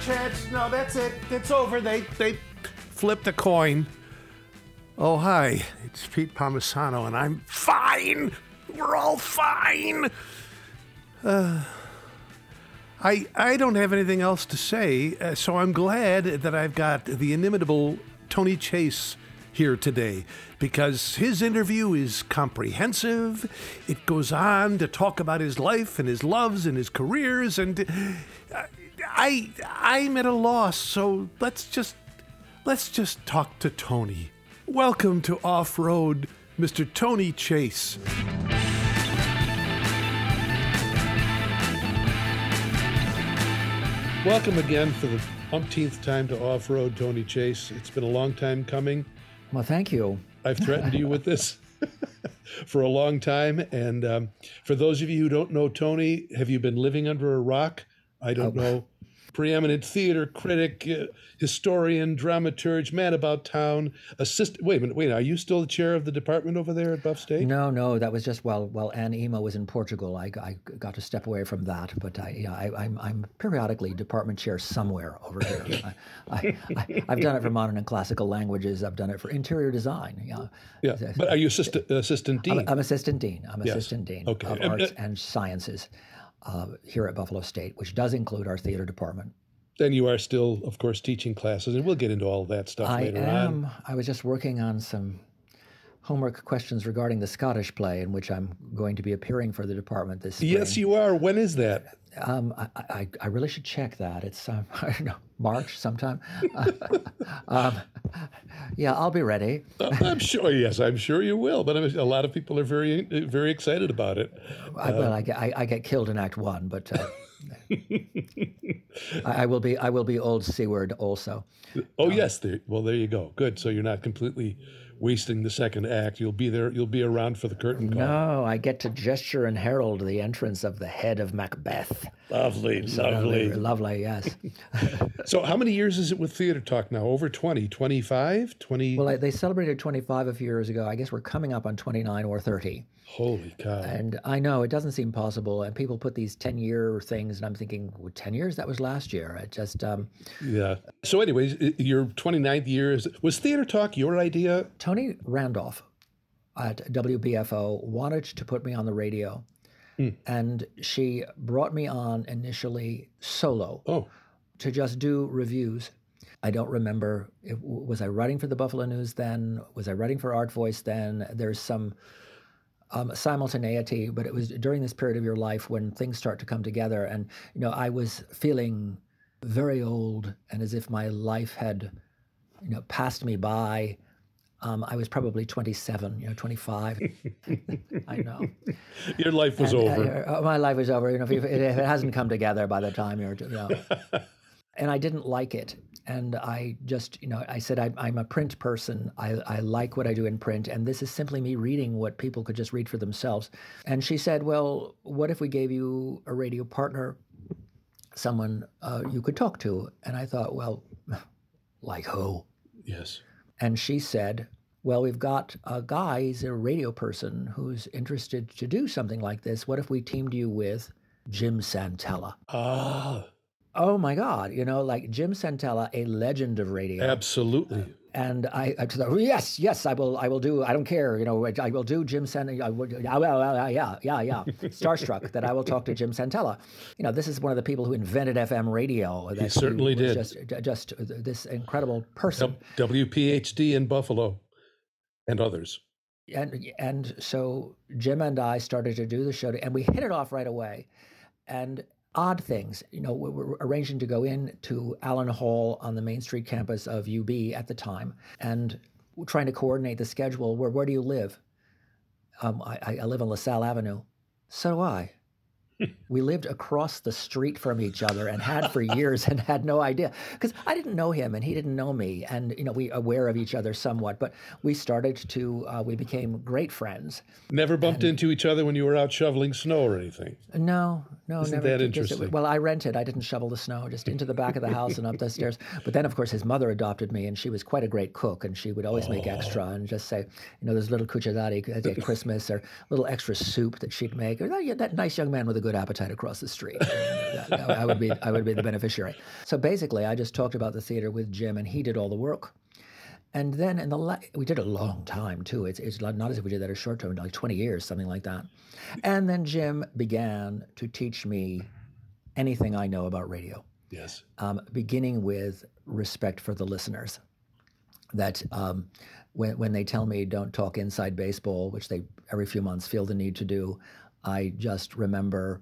chance. No, that's it. It's over. They they flipped a coin. Oh hi, it's Pete Palmisano, and I'm fine. We're all fine. Uh, I I don't have anything else to say, uh, so I'm glad that I've got the inimitable Tony Chase here today because his interview is comprehensive. It goes on to talk about his life and his loves and his careers and I I'm at a loss, so let's just let's just talk to Tony. Welcome to Off-Road, Mr. Tony Chase. Welcome again for the umpteenth time to Off-Road, Tony Chase. It's been a long time coming. Well, thank you. I've threatened you with this for a long time. And um, for those of you who don't know Tony, have you been living under a rock? I don't oh. know preeminent theater critic, uh, historian, dramaturge, man about town, assistant. Wait a minute, wait. Are you still the chair of the department over there at Buff State? No, no, that was just while while Anne Emo was in Portugal. I, I got to step away from that, but I, yeah, I, am I'm, I'm periodically department chair somewhere over here. I, I, have done it for modern and classical languages. I've done it for interior design. Yeah, yeah. But are you assistant assistant dean? I'm, I'm assistant dean. I'm yes. assistant dean okay. of arts and sciences uh, here at Buffalo State, which does include our theater department. Then you are still, of course, teaching classes, and we'll get into all that stuff I later am. on. I was just working on some homework questions regarding the Scottish play in which I'm going to be appearing for the department this spring. Yes, you are. When is that? Um, I, I, I, really should check that. It's um, I don't know March sometime. um, yeah, I'll be ready. Uh, I'm sure. Yes, I'm sure you will. But a lot of people are very very excited about it. I, well, I, I, I, get killed in Act One, but. Uh, I, will be. I will be old Siward also. Oh um, yes. There, well, there you go. Good. So you're not completely wasting the second act. You'll be there. You'll be around for the curtain call. No, I get to gesture and herald the entrance of the head of Macbeth. Lovely, lovely, lovely. lovely yes. so, how many years is it with Theater Talk now? Over 20, 25, 20? Well, they celebrated 25 a few years ago. I guess we're coming up on 29 or 30. Holy cow. And I know it doesn't seem possible. And people put these 10 year things, and I'm thinking, well, 10 years? That was last year. It just. Um, yeah. So, anyways, your 29th year, is, was Theater Talk your idea? Tony Randolph at WBFO wanted to put me on the radio. Mm. And she brought me on initially solo oh. to just do reviews. I don't remember. If, was I writing for the Buffalo News then? Was I writing for Artvoice then? There's some um, simultaneity, but it was during this period of your life when things start to come together. And, you know, I was feeling very old and as if my life had, you know, passed me by. Um, I was probably 27, you know, 25. I know. Your life was and, uh, over. Uh, my life was over. You know, if, if, it hasn't come together by the time you're, you know. and I didn't like it and I just, you know, I said I, am a print person. I, I like what I do in print, and this is simply me reading what people could just read for themselves. And she said, "Well, what if we gave you a radio partner, someone uh, you could talk to?" And I thought, well, like who? Yes. And she said, well, we've got a guy, he's a radio person who's interested to do something like this. What if we teamed you with Jim Santella? Ah. Oh my God! You know, like Jim Santella, a legend of radio. Absolutely. Uh, and I, I thought, oh, yes, yes, I will. I will do. I don't care. You know, I will do Jim Santella. I will, yeah, yeah, yeah, yeah. Starstruck that I will talk to Jim Santella. You know, this is one of the people who invented FM radio. That he certainly did. Just, uh, just uh, this incredible person. WPHD in Buffalo, and others. And and so Jim and I started to do the show, and we hit it off right away. And odd things. You know, we were arranging to go in to Allen Hall on the Main Street campus of UB at the time, and trying to coordinate the schedule. Where where do you live? Um, I, I live on LaSalle Avenue. So do I we lived across the street from each other and had for years and had no idea because I didn't know him and he didn't know me and you know we aware of each other somewhat but we started to uh, we became great friends never bumped and, into each other when you were out shoveling snow or anything no no, Isn't never. that interesting? well, I rented. I didn't shovel the snow, just into the back of the house and up the stairs. But then, of course, his mother adopted me, and she was quite a great cook, and she would always make extra and just say, you know, there's little cucciolati at Christmas or little extra soup that she'd make, or "Oh, yeah, that nice young man with a good appetite across the street. That- I would be, I would be the beneficiary. So basically, I just talked about the theater with Jim, and he did all the work. And then in the la- we did a long time too. It's it's not not as if we did that a short term, like twenty years, something like that. And then Jim began to teach me anything I know about radio, Yes. um, beginning with respect for the listeners. That um, when when they tell me don't talk inside baseball, which they every few months feel the need to do, I just remember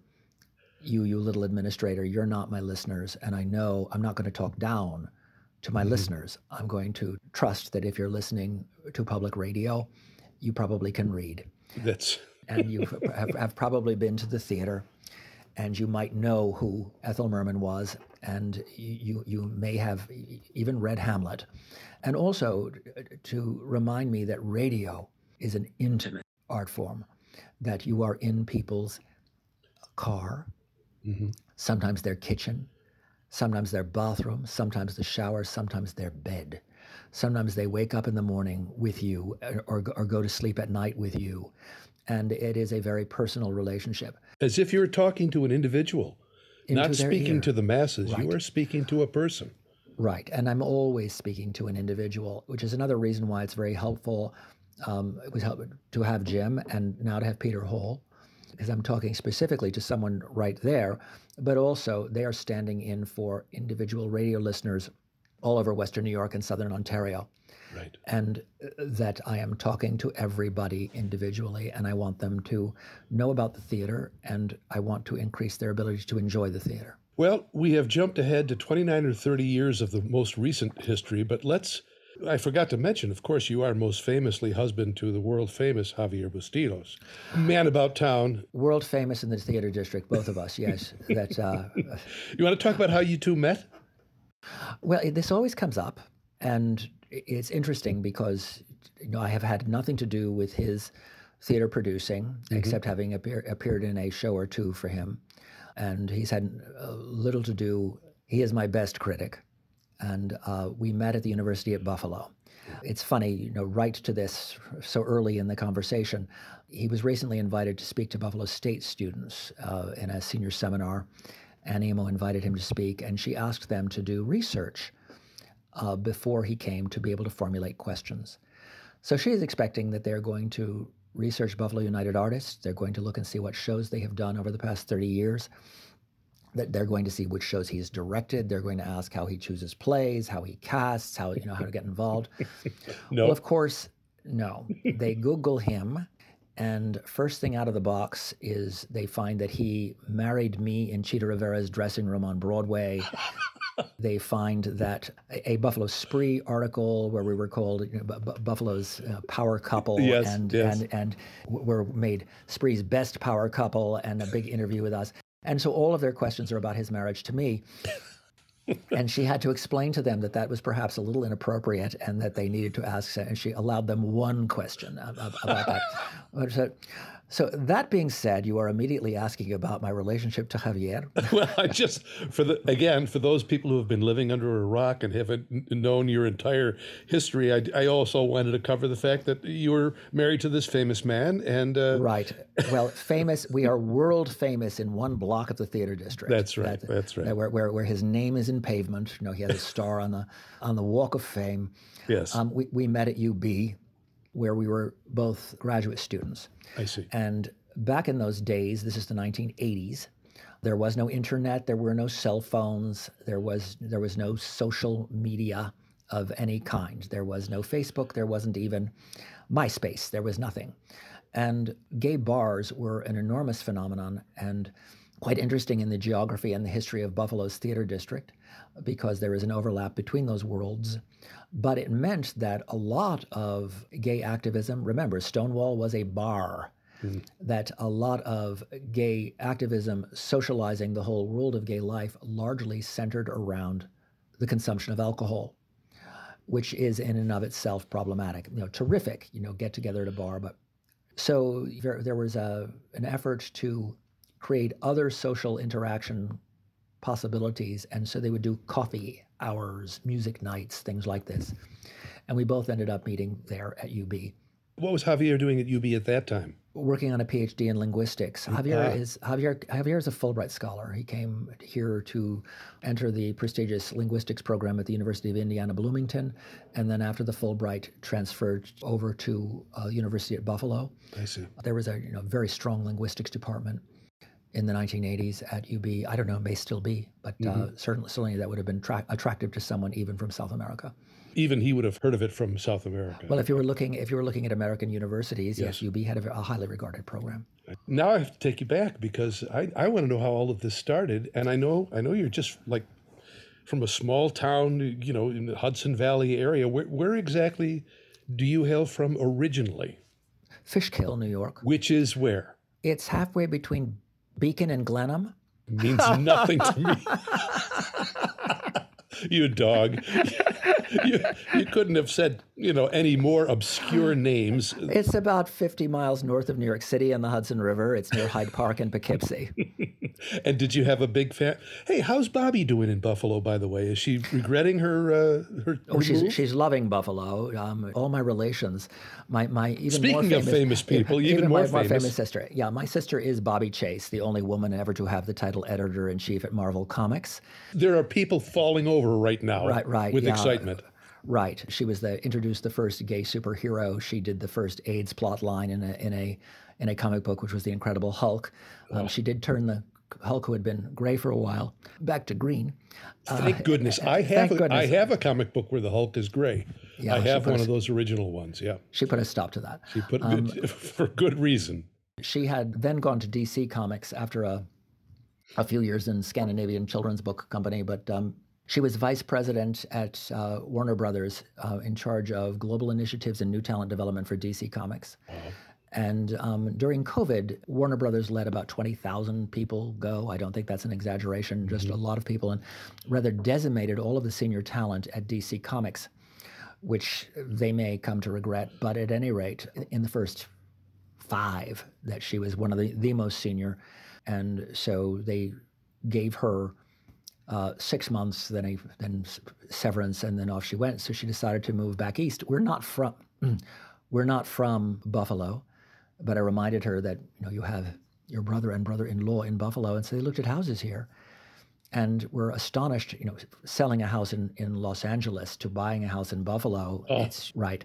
you, you little administrator, you're not my listeners, and I know I'm not going to talk down to my mm-hmm. listeners. I'm going to trust that if you're listening to public radio, you probably can read That's and you have, have probably been to the theater and you might know who Ethel Merman was, and you, you may have even read Hamlet. And also to remind me that radio is an intimate art form, that you are in people's car, mm-hmm. sometimes their kitchen, sometimes their bathroom, sometimes the shower, sometimes their bed. Sometimes they wake up in the morning with you uh, or, or, or go to sleep at night with you. And it is a very personal relationship. as if you're talking to an individual, not speaking ear. to the masses. You are speaking to a person. Right. And I'm always speaking to an individual, which is another reason why it's very helpful. Um, it was help to have Jim and now to have Peter Hall, because I'm talking specifically to someone right there, but also they are standing in for individual radio listeners all over Western New York and Southern Ontario. Right. and uh, that I am talking to everybody individually, and I want them to know about the theater, and I want to increase their ability to enjoy the theater. Well, we have jumped ahead to 29 or 30 years of the most recent history, but let's. I forgot to mention, of course, you are most famously husband to the world famous Javier Bustillos, man about town. World famous in the theater district, both of us, yes. that uh, You want to talk about how you two met? well, this always comes up, and it's interesting because you know I have had nothing to do with his theater producing, except having appear, appeared in a show or two for him, and he's had uh, little to do. He is my best critic, and uh, we met at the University at Buffalo. It's funny, you know, right to this so early in the conversation. He was recently invited to speak to Buffalo State students uh, in a senior seminar. Annie Emo invited him to speak, and she asked them to do research uh, before he came to be able to formulate questions. So she is expecting that they're going to research Buffalo United artists. They're going to look and see what shows they have done over the past 30 years. That they're going to see which shows he's directed. They're going to ask how he chooses plays, how he casts, how you know how to get involved. No. Well, of course, no. They Google him, and first thing out of the box is they find that he married me in Chita Rivera's dressing room on Broadway. they find that a, Buffalo Spree article where we were called you know, Bu- Buffalo's uh, power couple, Yes, and yes. and and were made Spree's best power couple, and a big interview with us. And so all of their questions are about his marriage to me. and she had to explain to them that that was perhaps a little inappropriate and that they needed to ask. And she allowed them one question ab- ab- about that. Uh, So, that being said, you are immediately asking about my relationship to Javier. well, I just for the again for those people who have been living under a rock and haven't known your entire history, I, I also wanted to cover the fact that you were married to this famous man, and uh, Right. Well, famous. We are world famous in one block of the theater district. That's right, that's right. Where, where, where his name is in pavement. You know, he has a star on the on the Walk of Fame. yes, Um, we, we met at UB, where we were both graduate students. I see. And back in those days, this is the 1980s. There was no internet. There were no cell phones. There was there was no social media of any kind. There was no Facebook. There wasn't even MySpace. There was nothing. And gay bars were an enormous phenomenon and quite interesting in the geography and the history of Buffalo's theater district because there is an overlap between those worlds. But it meant that a lot of gay activism, remember, Stonewall was a bar, mm-hmm. that a lot of gay activism socializing the whole world of gay life largely centered around the consumption of alcohol which is in and of itself problematic. You know, terrific, you know, get together at a bar, but so there, there was a, an effort to create other social interaction possibilities. And so they would do coffee hours, music nights, things like this. And we both ended up meeting there at UB. What was Javier doing at UB at that time? Working on a PhD in linguistics. Javier Ah. is Javier. Javier is a Fulbright scholar. He came here to enter the prestigious linguistics program at the University of Indiana Bloomington, and then after the Fulbright, transferred over to uh, University at Buffalo. I see. There was a you know, very strong linguistics department in the 1980s at UB. I don't know, it may still be, but uh, certainly, certainly that would have been tra- attractive to someone even from South America. Even he would have heard of it from South America. Well, if you were looking, if you were looking at American universities, yes, UB had a, a highly regarded program. now I have to take you back because I, I want to know how all of this started. And I know I know you're just like from a small town, you know, in the Hudson Valley area. Where, where exactly do you hail from originally? Fishkill, New York. Which is where? It's halfway between Beacon and Glenham. Means nothing to me. you dog. you, you couldn't have said, you know, any more obscure names. It's about 50 miles north of New York City on the Hudson River. It's near Hyde Park and Poughkeepsie. And did you have a big fan? Hey, how's Bobbie doing in Buffalo? By the way, is she regretting her uh, her, Oh, she's move? she's loving Buffalo. Um, all my relations, my my even more Speaking of famous, famous people, even my, more my famous. famous sister. Yeah, my sister is Bobbie Chase, the only woman ever to have the title editor in chief at Marvel Comics. There are people falling over right now, Right, right, with yeah. excitement. Right. She was the introduced the first gay superhero. She did the first AIDS plot line in a in a in a comic book, which was the Incredible Hulk. Um, She did turn the Hulk, who had been gray for a while, back to green. Thank goodness, I have Uh, a, I goodness. have a comic book where the Hulk is gray. Yeah, I have one a- of those original ones. Yeah, She put a stop to that. she put Um, for good reason. She had then gone to DC Comics after a a few years in Scandinavian Children's Book Company, but um, she was vice president at uh, Warner Brothers, uh, in charge of global initiatives and new talent development for DC Comics. And um, during COVID, Warner Brothers let about 20,000 people go. I don't think that's an exaggeration, just a lot of people, and rather decimated all of the senior talent at DC Comics, which they may come to regret. But at any rate, in the first five that she was one of the, the most senior. And so they gave her uh, six months, then a then severance, and then off she went. So she decided to move back east. We're not from we're not from Buffalo, but I reminded her that you know you have your brother and brother-in-law in Buffalo, and so they looked at houses here, and were astonished. You know, selling a house in in Los Angeles to buying a house in Buffalo. It's right.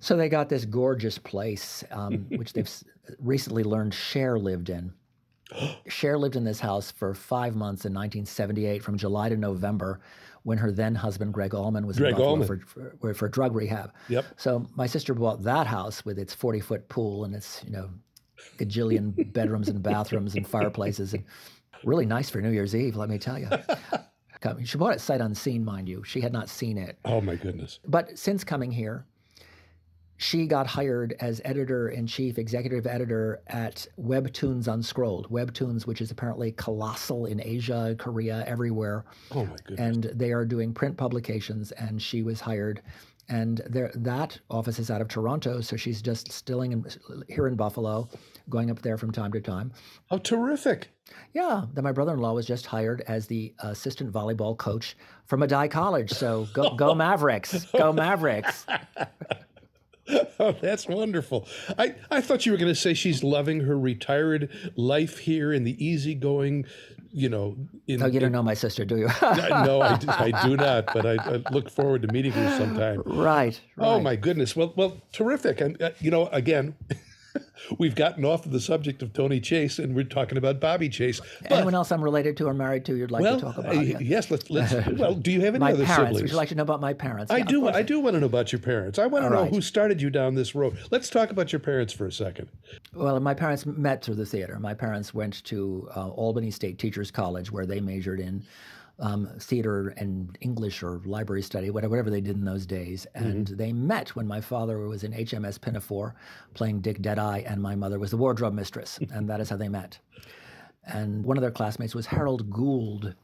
So they got this gorgeous place, um, which they've recently learned Cher lived in. Cher lived in this house for five months in 1978, from July to November, when her then husband Gregg Allman was Greg in Buffalo for, for for drug rehab. Yep. So my sister bought that house with its 40 foot pool and its you know gajillion bedrooms and bathrooms and fireplaces and really nice for New Year's Eve. Let me tell you. She bought it sight unseen, mind you. She had not seen it. Oh my goodness. But since coming here, she got hired as editor in chief, executive editor at Webtoons Unscrolled. Webtoons, which is apparently colossal in Asia, Korea, everywhere. Oh my goodness. And they are doing print publications, and she was hired. And there, that office is out of Toronto, so she's just stilling in, here in Buffalo, going up there from time to time. How terrific. Yeah, then my brother-in-law was just hired as the assistant volleyball coach from Medaille College. So go, go Mavericks, go Mavericks. Oh, that's wonderful. I, I thought you were going to say she's loving her retired life here in the easygoing, you know. In, Oh, you don't know my sister, do you? no, I, do- I do not, but I, I look forward to meeting her sometime. right, right. Oh my goodness! Well, well, terrific. And uh, you know, again, we've gotten off of the subject of Tony Chase, and we're talking about Bobbie Chase. But, Anyone else I'm related to or married to you'd like well, to talk about? uh, Yeah. yes, let's let's. Well, do you have any My other parents. siblings? Would you like to know about my parents? I Yeah, do. I do want to know about your parents. I want to All know right. who started you down this road. Let's talk about your parents for a second. Well, my parents met through the theater. My parents went to uh, Albany State Teachers College, where they majored in um, theater and English or library study, whatever, whatever they did in those days. And they met when my father was in HMS Pinafore playing Dick Deadeye, and my mother was the wardrobe mistress. and that is how they met. And one of their classmates was Harold Gould,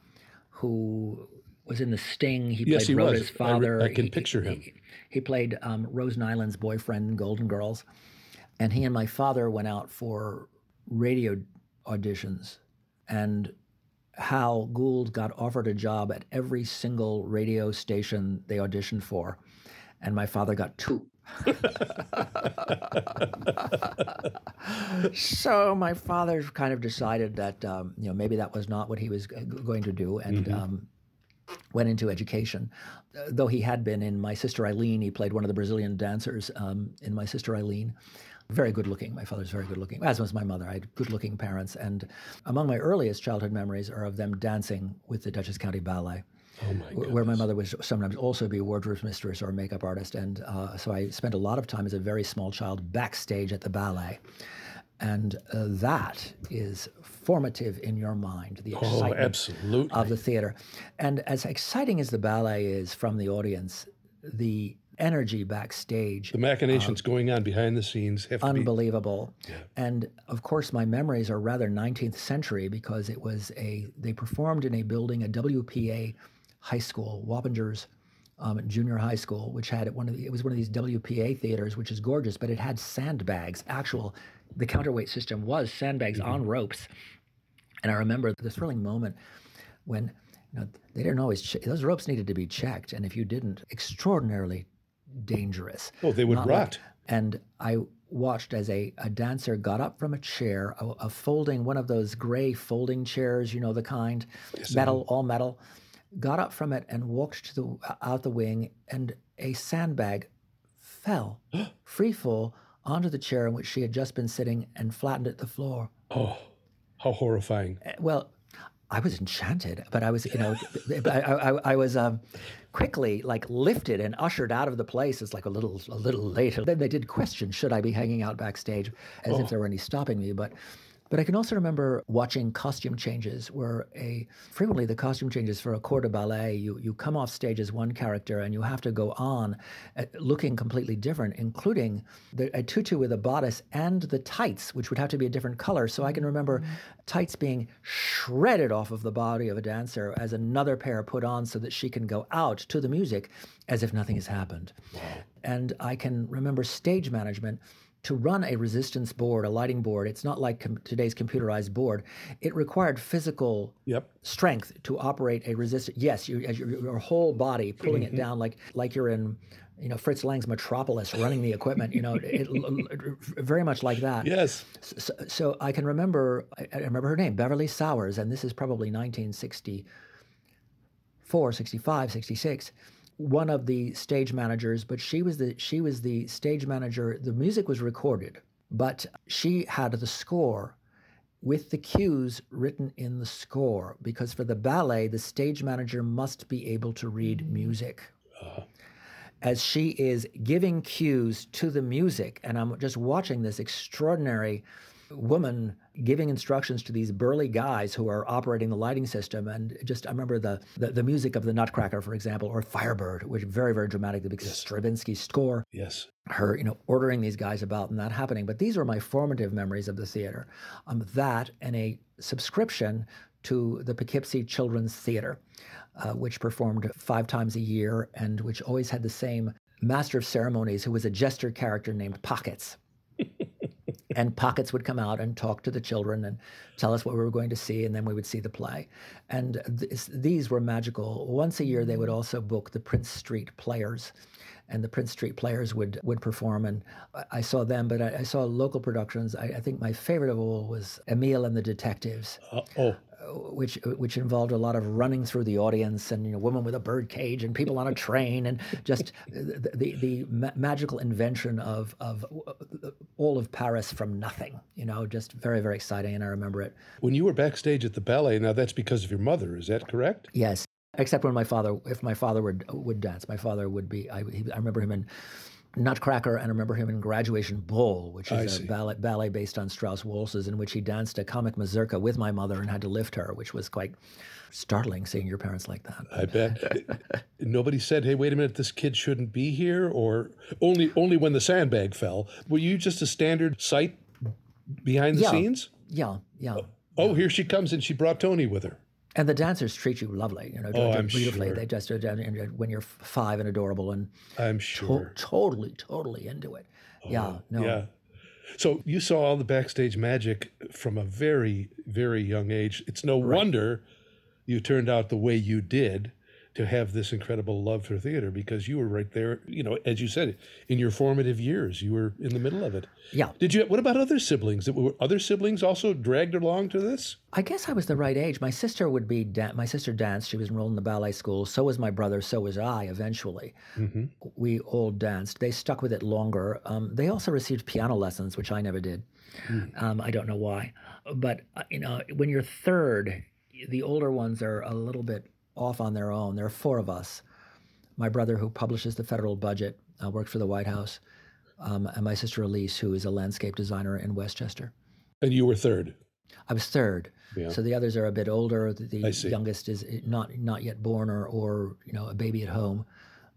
who was in The Sting. He Yes, played he. Rhoda's I father. I can He- picture him. He, he played um, Rose Nylund's boyfriend in Golden Girls. And he and my father went out for radio auditions and Hal Gould got offered a job at every single radio station they auditioned for, and my father got two. so my father kind of decided that um, you know maybe that was not what he was g- going to do, and um, went into education. Uh, though he had been in My Sister Eileen, he played one of the Brazilian dancers um, in My Sister Eileen. Very good looking. My father's very good looking, as was my mother. I had good looking parents. And among my earliest childhood memories are of them dancing with the Dutchess County Ballet. Oh my Where my mother would sometimes also be a wardrobe mistress or a makeup artist, and uh, so I spent a lot of time as a very small child backstage at the ballet, and uh, that is formative in your mind. The Oh, excitement absolutely. of the theater. And as exciting as the ballet is from the audience, the energy backstage the machinations going on behind the scenes have to be. unbelievable. And of course, my memories are rather 19th century because it was a they performed in a building, a WPA high school, Wappingers um, Junior High School, which had one of the, it was one of these WPA theaters, which is gorgeous, but it had sandbags. Actual, the counterweight system was sandbags mm-hmm. on ropes. And I remember the thrilling moment when you know, they didn't always che- those ropes needed to be checked, and if you didn't, extraordinarily dangerous. Oh, they would Not like- rot. and I watched as a, a dancer got up from a chair, a, a folding, one of those gray folding chairs, you know, the kind, metal, all metal, got up from it and walked to the out the wing, and a sandbag fell, free fall, onto the chair in which she had just been sitting and flattened it to the floor. Oh, how horrifying. Uh, Well, I was enchanted, but I was, you know, I, I, I was um, quickly like lifted and ushered out of the place. It's like a little, a little later. Then they did question, should I be hanging out backstage, as if there were any stopping me. But, but I can also remember watching costume changes, where a frequently the costume changes for a corps de ballet, you you come off stage as one character and you have to go on uh, looking completely different, including the, a tutu with a bodice and the tights, which would have to be a different color. So I can remember tights being shredded off of the body of a dancer as another pair put on so that she can go out to the music as if nothing has happened. And I can remember stage management to run a resistance board, a lighting board. It's not like com- today's computerized board. It required physical Yep. strength to operate a resistor. Yes, you, as your, your whole body pulling Mm-hmm. it down like like you're in, you know, Fritz Lang's Metropolis running the equipment. You know, it, it- very much like that. Yes. So, so I can remember. I, I remember her name, Beverly Sowers, and this is probably 1964, 65, 66. One of the stage managers, but she was the she was the stage manager. The music was recorded, but she had the score with the cues written in the score because for the ballet, the stage manager must be able to read mm. music. Uh-huh. As she is giving cues to the music, and I'm just watching this extraordinary woman giving instructions to these burly guys who are operating the lighting system and just i remember the the, the music of the nutcracker for example or firebird which very very dramatic the because stravinsky score Yes. her, you know, ordering these guys about and that happening. But these were my formative memories of the theater. Um, that and a subscription to the Poughkeepsie Children's Theater, uh, which performed five times a year and which always had the same master of ceremonies who was a jester character named Pockets. and Pockets would come out and talk to the children and tell us what we were going to see, and then we would see the play. And this, these were magical. Once a year, they would also book the Prince Street Players, and the Prince Street Players would would perform. And I- I saw them, but I, I saw local productions. I, I think my favorite of all was Emile and the Detectives Uh, oh, which which involved a lot of running through the audience and you know women with a bird cage and people on a train and just the the, the ma- magical invention of of uh, all of Paris from nothing you know just very very exciting and I remember it when you were backstage at the ballet, now that's because of your mother, is that correct? yes except when my father if my father would would dance my father would be I, he, I remember him in Nutcracker, and I remember him in Graduation Ball, which is a ballet, ballet based on Strauss waltzes, in which he danced a comic mazurka with my mother and had to lift her, which was quite startling seeing your parents like that. I bet. Nobody said, "Hey, wait a minute, this kid shouldn't be here," or only only when the sandbag fell. Were you just a standard sight behind the Yeah. scenes? Yeah, yeah. Oh, here she comes, and she brought Tony with her. And the dancers treat you lovely, you know, Oh, I'm beautifully. sure. They just when you're five and adorable and I'm to- totally, totally into it. Oh, yeah, no. Yeah. So you saw all the backstage magic from a very, very young age. It's no right. wonder you turned out the way you did to have this incredible love for theater because you were right there, you know, as you said, in your formative years, you were in the middle of it. Yeah. Did you? What about other siblings? Were other siblings also dragged along to this? I guess I was the right age. My sister would be. Da- my sister danced. She was enrolled in the ballet school. So was my brother. So was I. Eventually, mm-hmm. we all danced. They stuck with it longer. Um, they also received piano lessons, which I never did. Mm. Um, I don't know why, but uh, you know, when you're third, the older ones are a little bit off on their own. There are four of us. My brother, who publishes the federal budget, uh, worked for the White House, um, and my sister Elise, who is a landscape designer in Westchester. And you were third. I was third. Yeah. So the others are a bit older. The, the youngest is not not yet born or or you know a baby at home,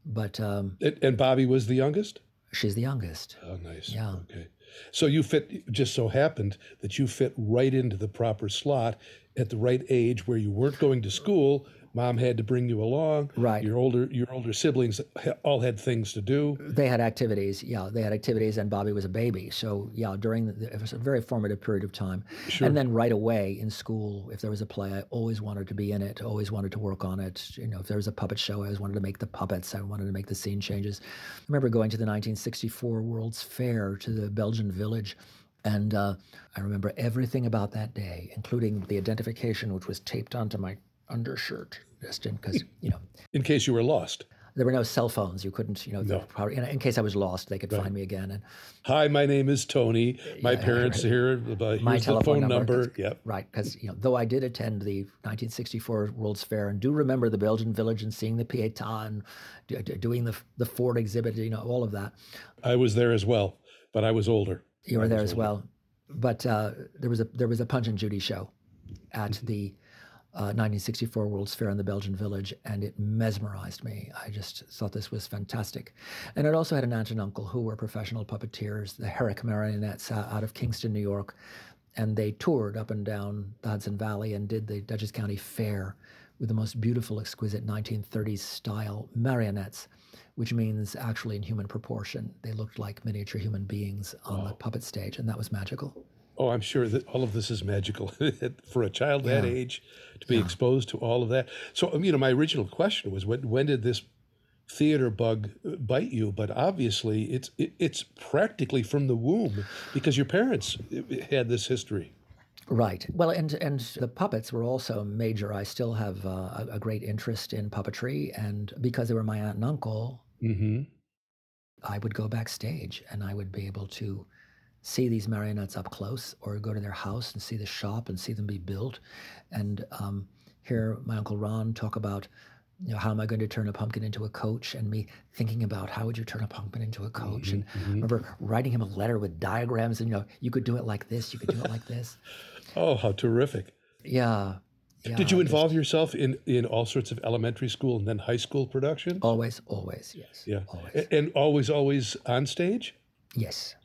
but um, and, and Bobbie was the youngest. She's the youngest. Oh, nice. Yeah. Okay. So you fit. Just so happened that you fit right into the proper slot at the right age, where you weren't going to school, mom had to bring you along. Right. Your older your older siblings all had things to do. They had activities. Yeah, they had activities, and Bobbie was a baby. So yeah, during the, it was a very formative period of time. Sure. And then right away in school, if there was a play, I always wanted to be in it. Always wanted to work on it. You know, if there was a puppet show, I always wanted to make the puppets. I wanted to make the scene changes. I remember going to the 1964 World's Fair to the Belgian Village. And uh, I remember everything about that day, including the identification, which was taped onto my undershirt, just in because you know. In case you were lost. There were no cell phones. You couldn't, you know, no. probably, in, in, case I was lost, they could right. find me again. And hi, my name is Tony. My yeah, parents right. here. Uh, my telephone phone number. number. Yep. Right, because you know, though I did attend the 1964 World's Fair and do remember the Belgian village and seeing the Pietà and do, doing the the Ford exhibit, you know, all of that. I was there as well, but I was older. You were there as older. well, but uh, there was a there was a Punch and Judy show at mm-hmm. The 1964 uh, World's Fair in the Belgian Village, and it mesmerized me. I just thought this was fantastic. And it also had an aunt and uncle who were professional puppeteers, the Herrick Marionettes uh, out of Kingston, New York. And they toured up and down the Hudson Valley and did the Dutchess County Fair with the most beautiful, exquisite 1930s style marionettes, which means actually in human proportion. They looked like miniature human beings on wow. the puppet stage, and that was magical. Oh, I'm sure that all of this is magical for a child yeah. that age to be yeah. exposed to all of that. So, um, you know, my original question was when when did this theater bug uh, bite you? But obviously, it's it, it's practically from the womb because your parents uh, had this history. Right. Well, and and the puppets were also major. I still have uh, a, a, great interest in puppetry, and because they were my aunt and uncle, mm-hmm. I would go backstage and I would be able to see these marionettes up close or go to their house and see the shop and see them be built and um, hear my uncle ron talk about you know how am i going to turn a pumpkin into a coach and me thinking about how would you turn a pumpkin into a coach mm-hmm, and mm-hmm. remember writing him a letter with diagrams and you know you could do it like this you could do it like this oh how terrific yeah yeah, Did you involve just, yourself in, in all sorts of elementary school and then high school production? Always, always, yes. Yeah. Always. And always, always on stage? Yes.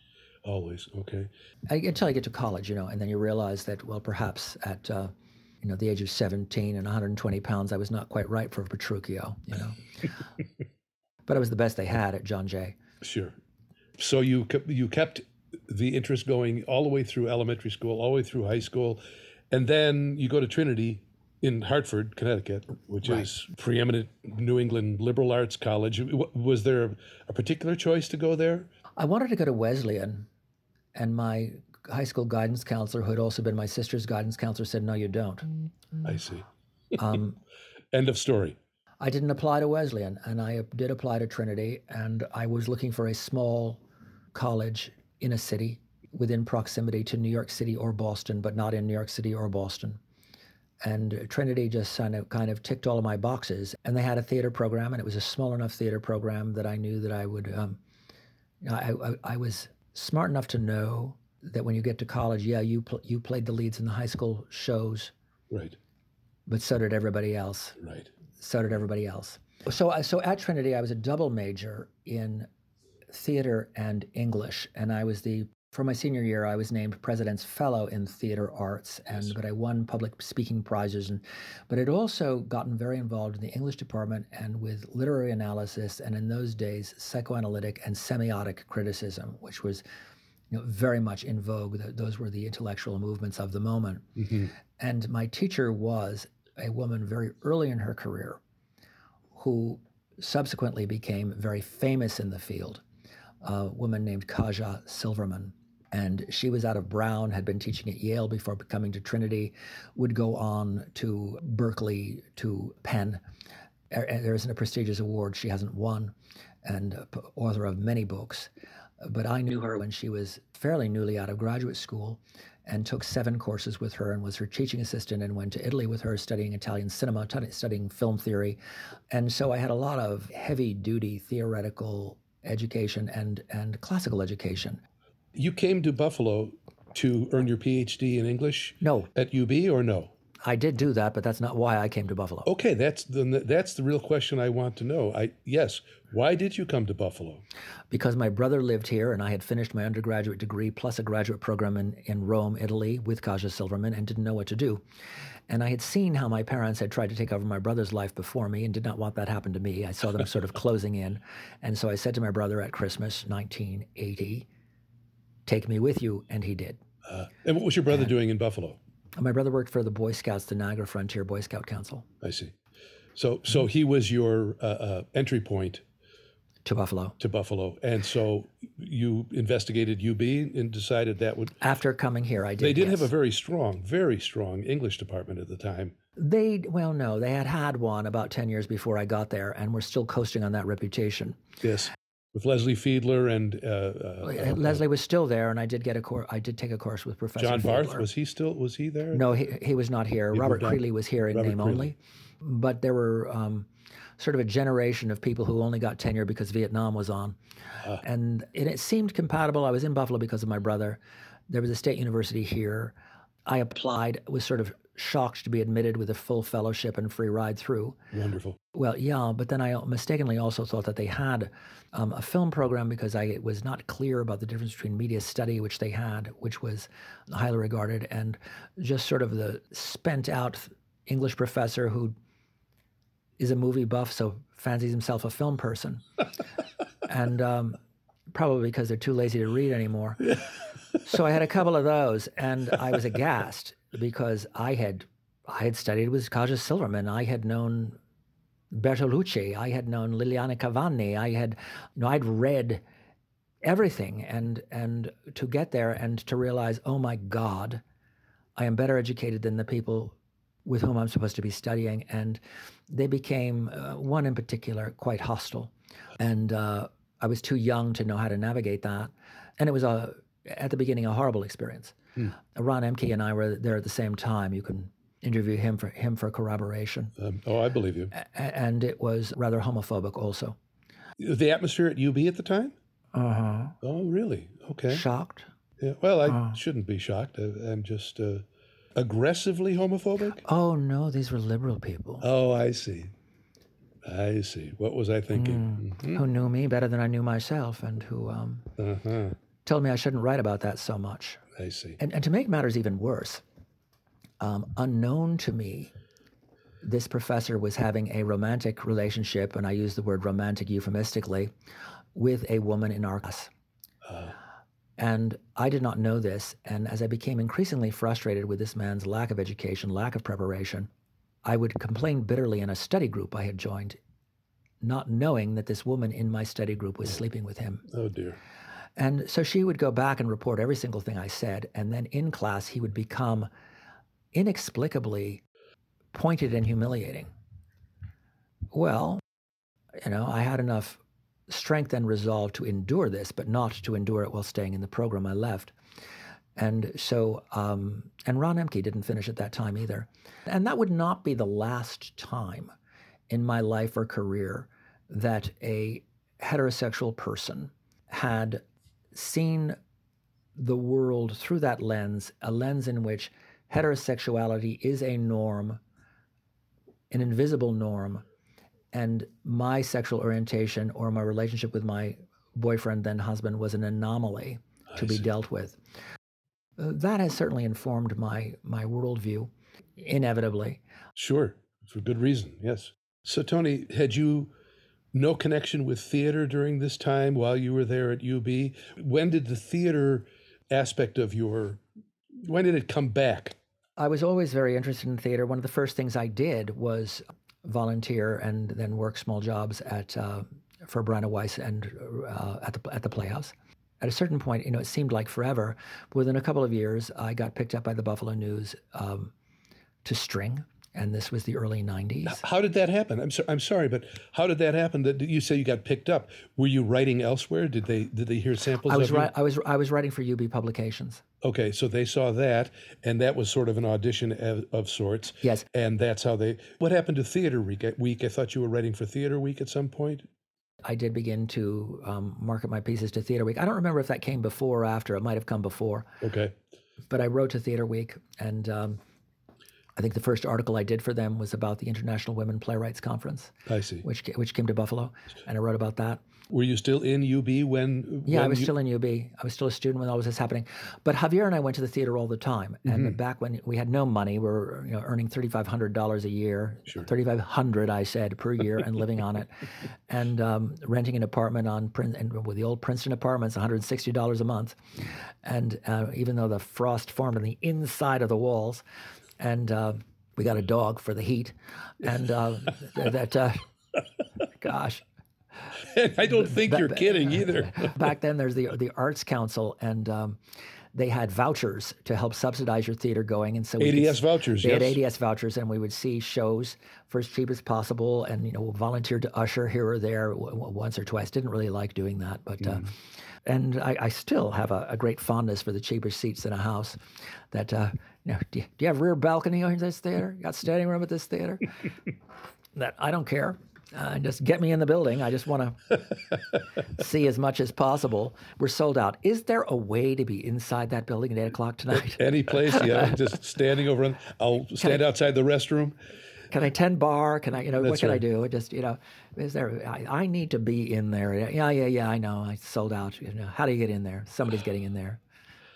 Always, okay. Until you get to college, you know, and then you realize that, well, perhaps at, uh, you know, the age of 17 and 120 pounds, I was not quite right for Petruchio, you know. but it was the best they had at John Jay. Sure. So you you kept the interest going all the way through elementary school, all the way through high school, and then you go to Trinity in Hartford, Connecticut, which right. is preeminent New England liberal arts college. Was there a particular choice to go there? I wanted to go to Wesleyan, and my high school guidance counselor, who had also been my sister's guidance counselor, said, "No, you don't." I see. Um, End of story. I didn't apply to Wesleyan, and I did apply to Trinity, and I was looking for a small college in a city within proximity to New York City or Boston, but not in New York City or Boston. And Trinity just kind of, kind of ticked all of my boxes. And they had a theater program, and it was a small enough theater program that I knew that I would um, I, I, I, was smart enough to know that when you get to college, yeah, you pl- you played the leads in the high school shows, right? But so did everybody else, right? So did everybody else. So uh, so at Trinity, I was a double major in theater and English, and I was the for my senior year, I was named President's Fellow in Theater Arts, and yes. but I won public speaking prizes, and but I'd also gotten very involved in the English department and with literary analysis, and in those days, psychoanalytic and semiotic criticism, which was you know, very much in vogue. Those were the intellectual movements of the moment. Mm-hmm. And my teacher was a woman very early in her career who subsequently became very famous in the field, a woman named Kaja Silverman. And she was out of Brown, had been teaching at Yale before coming to Trinity, would go on to Berkeley, to Penn. There isn't a prestigious award she hasn't won, and author of many books. But I knew her when she was fairly newly out of graduate school and took seven courses with her and was her teaching assistant and went to Italy with her studying Italian cinema, studying film theory. And so I had a lot of heavy duty theoretical education and, and classical education. You came to Buffalo to earn your PhD in English? No. At UB or no? I did do that, but that's not why I came to Buffalo. Okay, that's the that's the real question I want to know. I yes, why did you come to Buffalo? Because my brother lived here, and I had finished my undergraduate degree plus a graduate program in, in Rome, Italy, with Kaja Silverman, and didn't know what to do. And I had seen how my parents had tried to take over my brother's life before me, and did not want that happen to me. I saw them sort of closing in, and so I said to my brother at Christmas, 1980, "Take me with you," and he did. Uh, and what was your brother and, doing in Buffalo? My brother worked for the Boy Scouts, the Niagara Frontier Boy Scout Council. I see. So, so he was your uh, uh, entry point to Buffalo. To Buffalo, and so you investigated UB and decided that would. After coming here, I did. They did yes. have a very strong, very strong English department at the time. They well, no, they had had one about ten years before I got there, and were still coasting on that reputation. Yes with Leslie Fiedler and uh, uh, uh, Leslie was still there, and I did get a course. I did take a course with Professor John Fiedler. Barth. Was he still? Was he there? No, he, he was not here. He Robert Creeley was here in Robert name Creeley. only, but there were um, sort of a generation of people who only got tenure because Vietnam was on, uh. and it, it seemed compatible. I was in Buffalo because of my brother. There was a state university here. I applied. Was sort of shocked to be admitted with a full fellowship and free ride through. Wonderful. Well, yeah, but then I mistakenly also thought that they had um, a film program because I was not clear about the difference between media study, which they had, which was highly regarded, and just sort of the spent out English professor who is a movie buff, so fancies himself a film person. and um, probably because they're too lazy to read anymore. so I had a couple of those, and I was aghast because I had I had studied with Kaja Silverman. I had known Bertolucci. I had known Liliana Cavani. I had, you know, I'd read everything, and and to get there and to realize, oh my God, I am better educated than the people with whom I'm supposed to be studying, and they became uh, one in particular quite hostile, and uh, I was too young to know how to navigate that, and it was a at the beginning a horrible experience. Hmm. Ron Ehmke and I were there at the same time. You can interview him for him for corroboration. Um, oh, I believe you. A- and it was rather homophobic also. The atmosphere at UB at the time? Uh huh. Oh, really? Okay. Shocked? Yeah. Well, I uh, shouldn't be shocked. I, am just uh, aggressively homophobic. Oh no, these were liberal people. Oh, I see. I see. What was I thinking? Mm. Mm-hmm. Who knew me better than I knew myself, and who um, uh-huh. told me I shouldn't write about that so much. I see. And, and to make matters even worse, um, unknown to me, this professor was having a romantic relationship, and I use the word romantic euphemistically, with a woman in our class. Uh. And I did not know this. And as I became increasingly frustrated with this man's lack of education, lack of preparation, I would complain bitterly in a study group I had joined, not knowing that this woman in my study group was sleeping with him. Oh, dear. And so she would go back and report every single thing I said. And then in class, he would become inexplicably pointed and humiliating. Well, you know, I had enough strength and resolve to endure this, but not to endure it while staying in the program I left. And so, um, and Ron Ehmke didn't finish at that time either. And that would not be the last time in my life or career that a heterosexual person had seen the world through that lens, a lens in which heterosexuality is a norm, an invisible norm, and my sexual orientation or my relationship with my boyfriend, then husband, was an anomaly to be dealt with. Uh, that has certainly informed my my worldview, inevitably. Sure, for good reason. Yes. So, Tony, had you no connection with theater during this time while you were there at UB? When did the theater aspect of your? When did it come back? I was always very interested in theater. One of the first things I did was volunteer and then work small jobs at uh, for Bryna Weiss and uh, at the at the Playhouse. At a certain point, you know, it seemed like forever. Within a couple of years, I got picked up by the Buffalo News um, to string and this was the early 90s. How did that happen? I'm, so, I'm sorry, but how did that happen? That you say you got picked up? Were you writing elsewhere? Did they did they hear samples? I was ri- I was I was writing for UB Publications. Okay, so they saw that, and that was sort of an audition of, of sorts. Yes, and that's how they. What happened to Theater Week? Week, I thought you were writing for Theater Week at some point. I did begin to um, market my pieces to Theater Week. I don't remember if that came before or after. It might have come before. Okay. But I wrote to Theater Week, and um, I think the first article I did for them was about the International Women Playwrights Conference. I see. Which which came to Buffalo, and I wrote about that. Were you still in UB when? Yeah, when I was you... still in UB. I was still a student when all this was happening. But Javier and I went to the theater all the time. And mm-hmm. back when we had no money, we were you know, earning thirty five hundred dollars a year. Sure. Thirty five hundred, I said, per year, and living on it, and um, renting an apartment on Prin- and with the old Princeton apartments, one hundred sixty dollars a month. And uh, even though the frost formed on the inside of the walls, and uh, we got a dog for the heat, and uh, that. Uh, gosh, I don't think you're kidding either. back then, there's the the Arts Council, and um, they had vouchers to help subsidize your theater going, and so we ADS could, vouchers. They yes. had ADS vouchers, and we would see shows for as cheap as possible, and you know, volunteered to usher here or there once or twice. Didn't really like doing that, but. Mm. Uh, and I, I, still have a, a, great fondness for the cheaper seats in a house. That uh, you know, do you, do you have rear balcony in this theater? You got standing room at this theater? that I don't care. Uh, just get me in the building. I just want to see as much as possible. We're sold out. Is there a way to be inside that building at eight o'clock tonight? Any place, yeah. just standing over. In, I'll stand I, outside the restroom. Can I tend bar? Can I, you know, That's what can right. I do? Just, you know, is there? I, I, need to be in there. Yeah, yeah, yeah. I know. I sold out. You know, how do you get in there? Somebody's getting in there.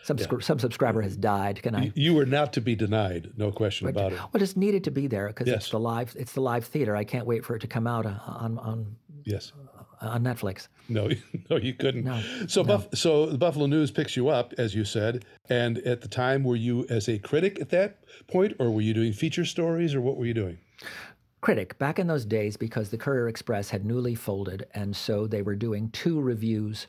Some yeah. some subscriber has died. Can I? You were not to be denied, no question but, about it. Well, just needed to be there because yes. it's the live it's the live theater. I can't wait for it to come out uh, on on yes uh, on Netflix. No, no, you couldn't. No, so, no. Buff, so the Buffalo News picks you up, as you said, and at the time, were you as a critic at that point, or were you doing feature stories, or what were you doing? Critic back in those days, because the Courier Express had newly folded, and so they were doing two reviews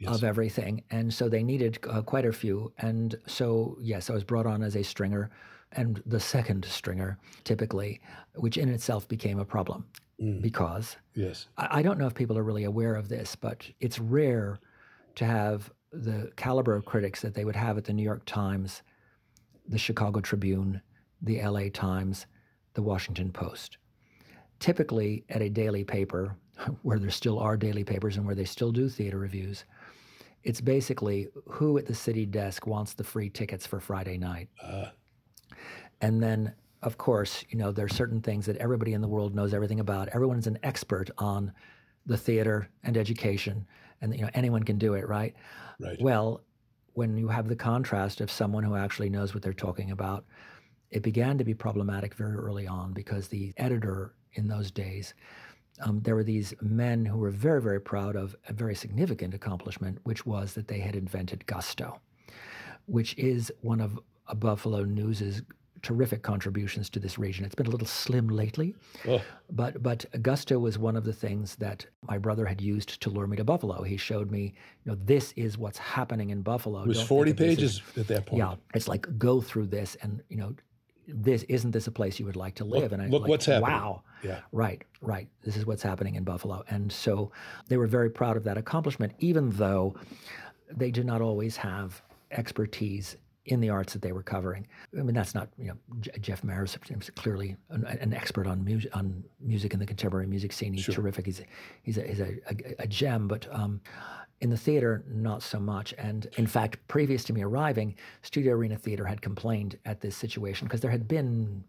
Yes. of everything. And so they needed uh, quite a few. And so, yes, I was brought on as a stringer and the second stringer, typically, which in itself became a problem mm. because yes. I, I, don't know if people are really aware of this, but it's rare to have the caliber of critics that they would have at the New York Times, the Chicago Tribune, the LA Times, the Washington Post. Typically, at a daily paper, where there still are daily papers and where they still do theater reviews, it's basically who at the city desk wants the free tickets for Friday night. Uh. And then, of course, you know, there are certain things that everybody in the world knows everything about. Everyone's an expert on the theater and education, and you know, anyone can do it, right? Right. Well, when you have the contrast of someone who actually knows what they're talking about, it began to be problematic very early on because the editor in those days um, there were these men who were very, very proud of a very significant accomplishment, which was that they had invented gusto, which is one of Buffalo News's terrific contributions to this region. It's been a little slim lately, oh. but but gusto was one of the things that my brother had used to lure me to Buffalo. He showed me, you know, this is what's happening in Buffalo. It was Don't forty pages is, at that point. Yeah, it's like go through this, and you know, this isn't this a place you would like to live? Look, and I look like, what's happening. Wow. Yeah. Right. Right. This is what's happening in Buffalo, and so they were very proud of that accomplishment, even though they did not always have expertise in the arts that they were covering. I mean, that's not you know J- Jeff Miers is clearly an, an, expert on music on music in the contemporary music scene. He's sure. terrific. He's a, he's a, he's a, a, a gem, but. Um, in the theater, not so much. And in fact, previous to me arriving, Studio Arena Theater had complained at this situation because there had been,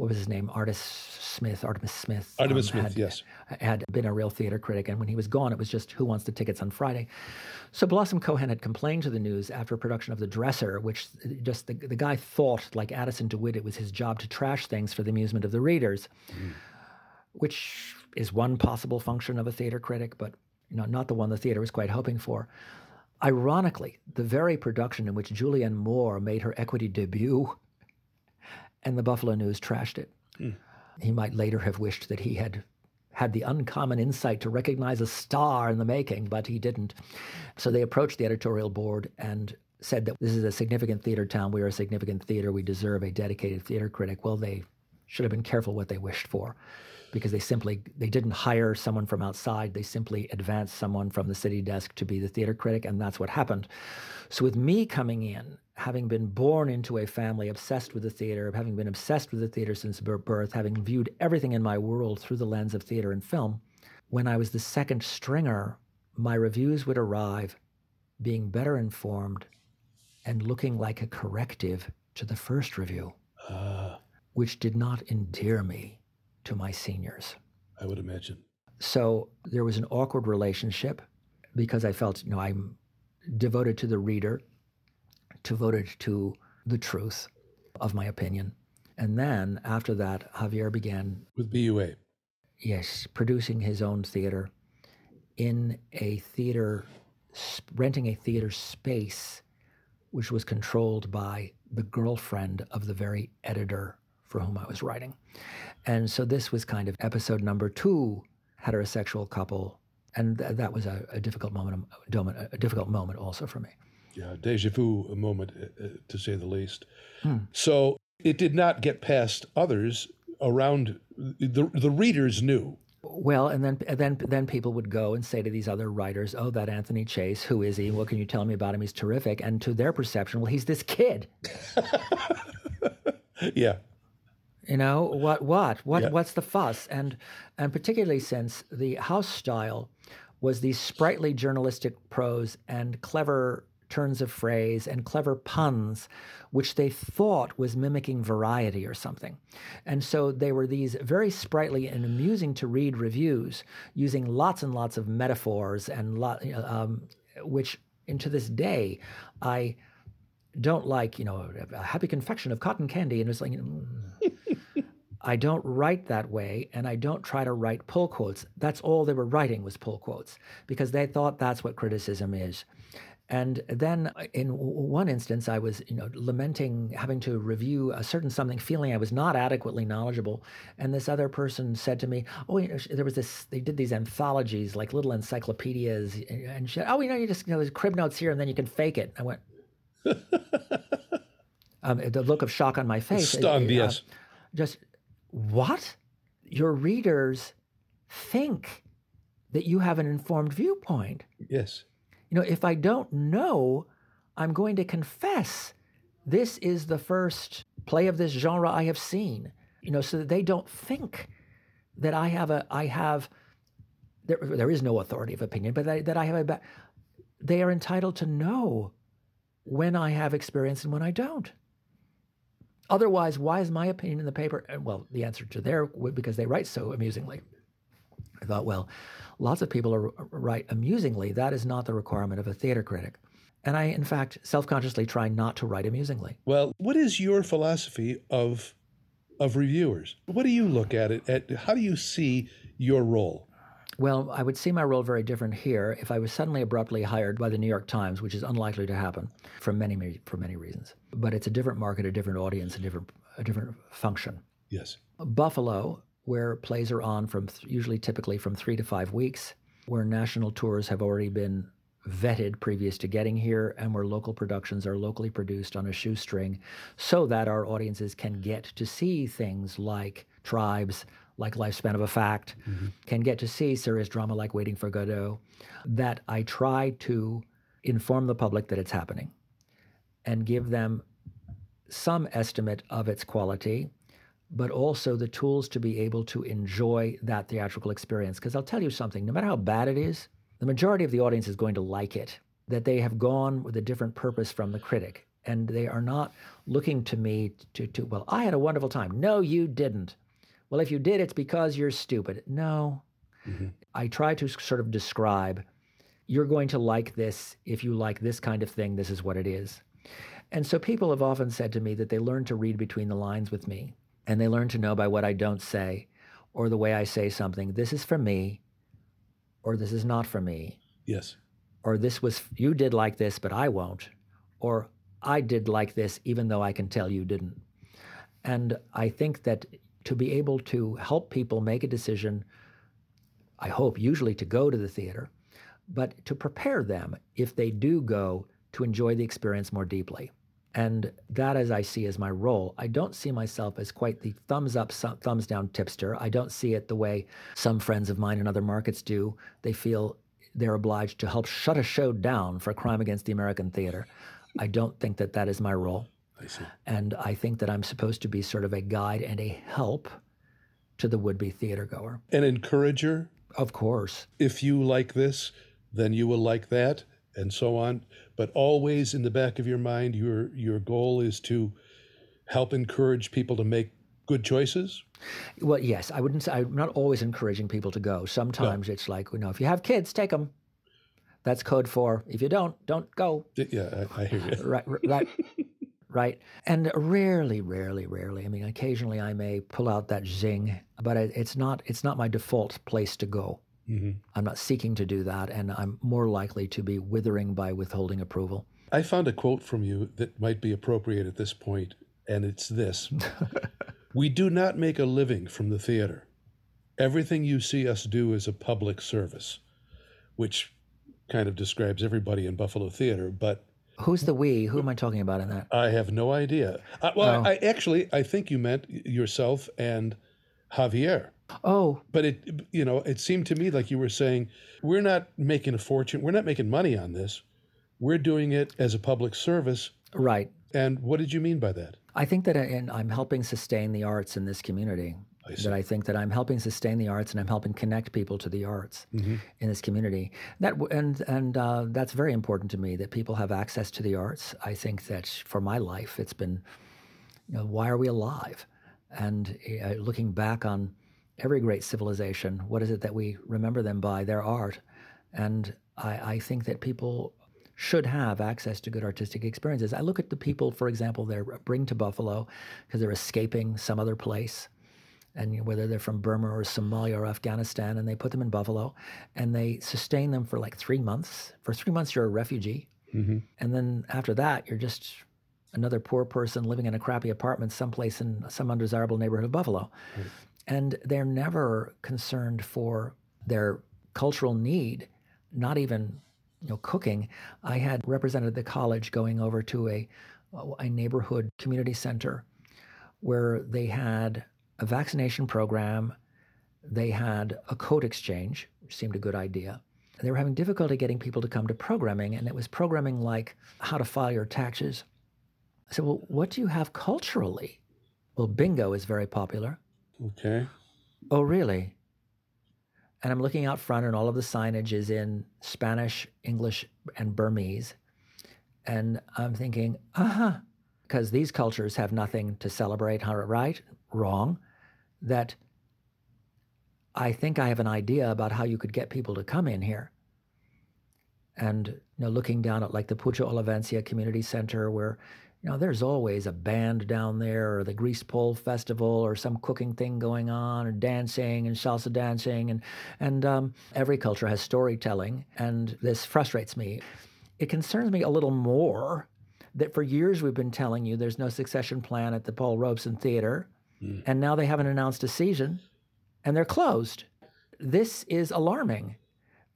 what was his name, Artis Smith, Artemus Smith. Artemus um, Smith, had, yes. Had been a real theater critic. And when he was gone, it was just who wants the tickets on Friday. So Blossom Cohan had complained to the news after a production of The Dresser, which just the, the guy thought, like Addison DeWitt, it was his job to trash things for the amusement of the readers, mm. which is one possible function of a theater critic, but you know, not the one the theater was quite hoping for. ironically, the very production in which Julianne Moore made her equity debut, and the Buffalo News trashed it. Mm. He might later have wished that he had had the uncommon insight to recognize a star in the making, but he didn't. So they approached the editorial board and said that this is a significant theater town. We are a significant theater. We deserve a dedicated theater critic. Well, they should have been careful what they wished for because they simply they didn't hire someone from outside they simply advanced someone from the city desk to be the theater critic and that's what happened so with me coming in having been born into a family obsessed with the theater having been obsessed with the theater since birth having viewed everything in my world through the lens of theater and film when i was the second stringer my reviews would arrive being better informed and looking like a corrective to the first review uh. which did not endear me to my seniors. I would imagine. So there was an awkward relationship because I felt, you know, I'm devoted to the reader, devoted to the truth of my opinion. And then after that, Javier began with BUA. Yes, producing his own theater in a theater, renting a theater space, which was controlled by the girlfriend of the very editor for whom I was writing. And so this was kind of episode number two, heterosexual couple. And th- that was a, a difficult moment, a difficult moment also for me. Yeah, deja vu a moment, uh, uh, to say the least. Hmm. So it did not get past others around. The the readers knew. Well, and then then then people would go and say to these other writers, "Oh, that Anthony Chase, who is he? What can you tell me about him? He's terrific." And to their perception, well, he's this kid. yeah, you know what? What? What? Yeah. What's the fuss? And and particularly since the house style was these sprightly journalistic prose and clever turns of phrase and clever puns, which they thought was mimicking variety or something. And so they were these very sprightly and amusing to read reviews using lots and lots of metaphors and lot, um, which, into this day, I don't like, you know, a happy confection of cotton candy. And it's like, you know, I don't write that way, and I don't try to write pull quotes. That's all they were writing was pull quotes because they thought that's what criticism is. And then uh, in one instance, I was, you know, lamenting having to review a certain something, feeling I was not adequately knowledgeable. And this other person said to me, "Oh, you know, there was this. They did these anthologies, like little encyclopedias, and she, oh, you know, you just, you know, there's crib notes here, and then you can fake it." I went. um, the look of shock on my face. Stunned, uh, yes. Just what? Your readers think that you have an informed viewpoint. Yes. You know, if I don't know, I'm going to confess this is the first play of this genre I have seen. You know, so that they don't think that I have a I have there there is no authority of opinion, but that, that I have a they are entitled to know when I have experience and when I don't. Otherwise, why is my opinion in the paper? Well, the answer to their because they write so amusingly. I thought, well, lots of people are write amusingly. That is not the requirement of a theater critic. And I, in fact, self consciously try not to write amusingly. Well, what is your philosophy of of reviewers? What do you look at it at? How do you see your role? Well, I would see my role very different here if I was suddenly abruptly hired by the New York Times, which is unlikely to happen for many, for many reasons. But it's a different market, a different audience, a different, a different function. Yes. Buffalo, where plays are on from th- usually typically from three to five weeks, where national tours have already been vetted previous to getting here, and where local productions are locally produced on a shoestring so that our audiences can get to see things like tribes, like Lifespan of a Fact, mm-hmm. can get to see serious drama like Waiting for Godot, that I try to inform the public that it's happening and give them some estimate of its quality, but also the tools to be able to enjoy that theatrical experience. Because I'll tell you something no matter how bad it is, the majority of the audience is going to like it, that they have gone with a different purpose from the critic. And they are not looking to me to, to well, I had a wonderful time. No, you didn't well, if you did, it's because you're stupid. No. Mm-hmm. I try to sort of describe you're going to like this. If you like this kind of thing, this is what it is. And so people have often said to me that they learn to read between the lines with me and they learn to know by what I don't say or the way I say something, this is for me or this is not for me. Yes. or this was you did like this but I won't, or I did like this even though I can tell you didn't. And I think that to be able to help people make a decision, I hope usually to go to the theater, but to prepare them if they do go to enjoy the experience more deeply. And that, as I see, is my role. I don't see myself as quite the thumbs up, thumbs down tipster. I don't see it the way some friends of mine in other markets do. They feel they're obliged to help shut a show down for a crime against the American theater. I don't think that that is my role. I see. And I think that I'm supposed to be sort of a guide and a help to the would be theater goer. An encourager? Of course. If you like this, then you will like that, and so on. But always in the back of your mind, your your goal is to help encourage people to make good choices. Well, yes, I wouldn't say I'm not always encouraging people to go. Sometimes no. it's like, you know, if you have kids, take them. That's code for if you don't, don't go. Yeah, I, I hear you. right, right. right? And rarely, rarely, rarely. I mean, occasionally I may pull out that zing, but it's not it's not my default place to go. Mm-hmm. I'm not seeking to do that, and I'm more likely to be withering by withholding approval. I found a quote from you that might be appropriate at this point, and it's this We do not make a living from the theater. Everything you see us do is a public service, which kind of describes everybody in Buffalo theater, but Who's the we? Who am I talking about in that? I have no idea. I, well, oh. I actually I think you meant yourself and Javier. Oh, but it you know it seemed to me like you were saying we're not making a fortune. We're not making money on this. We're doing it as a public service. Right. And what did you mean by that? I think that I'm helping sustain the arts in this community. I that I think that I'm helping sustain the arts and I'm helping connect people to the arts mm-hmm. in this community. That and and uh, that's very important to me that people have access to the arts. I think that for my life, it's been, you know, why are we alive? And uh, looking back on every great civilization, what is it that we remember them by? Their art. And I, I think that people should have access to good artistic experiences. I look at the people, for example, they bring to Buffalo because they're escaping some other place and whether they're from Burma or Somalia or Afghanistan, and they put them in Buffalo, and they sustain them for like three months. For three months, you're a refugee, mm-hmm. and then after that, you're just another poor person living in a crappy apartment someplace in some undesirable neighborhood of Buffalo, right. And they're never concerned for their cultural need, not even you know cooking. I had represented the college going over to a a neighborhood community center where they had a vaccination program. They had a code exchange, which seemed a good idea. They were having difficulty getting people to come to programming, and it was programming like how to file your taxes. I said, Well, what do you have culturally? Well, bingo is very popular. Okay. Oh, really? And I'm looking out front, and all of the signage is in Spanish, English, and Burmese. And I'm thinking, uh huh, because these cultures have nothing to celebrate, right? Wrong that I think I have an idea about how you could get people to come in here. And you know, looking down at like the Pucho Olivencia Community Center, where you know there's always a band down there, or the Grease Pole Festival, or some cooking thing going on, or dancing and salsa dancing, and and um, every culture has storytelling, and this frustrates me. It concerns me a little more that for years we've been telling you there's no succession plan at the Paul Robeson Theater Mm. And now they haven't announced a season and they're closed. This is alarming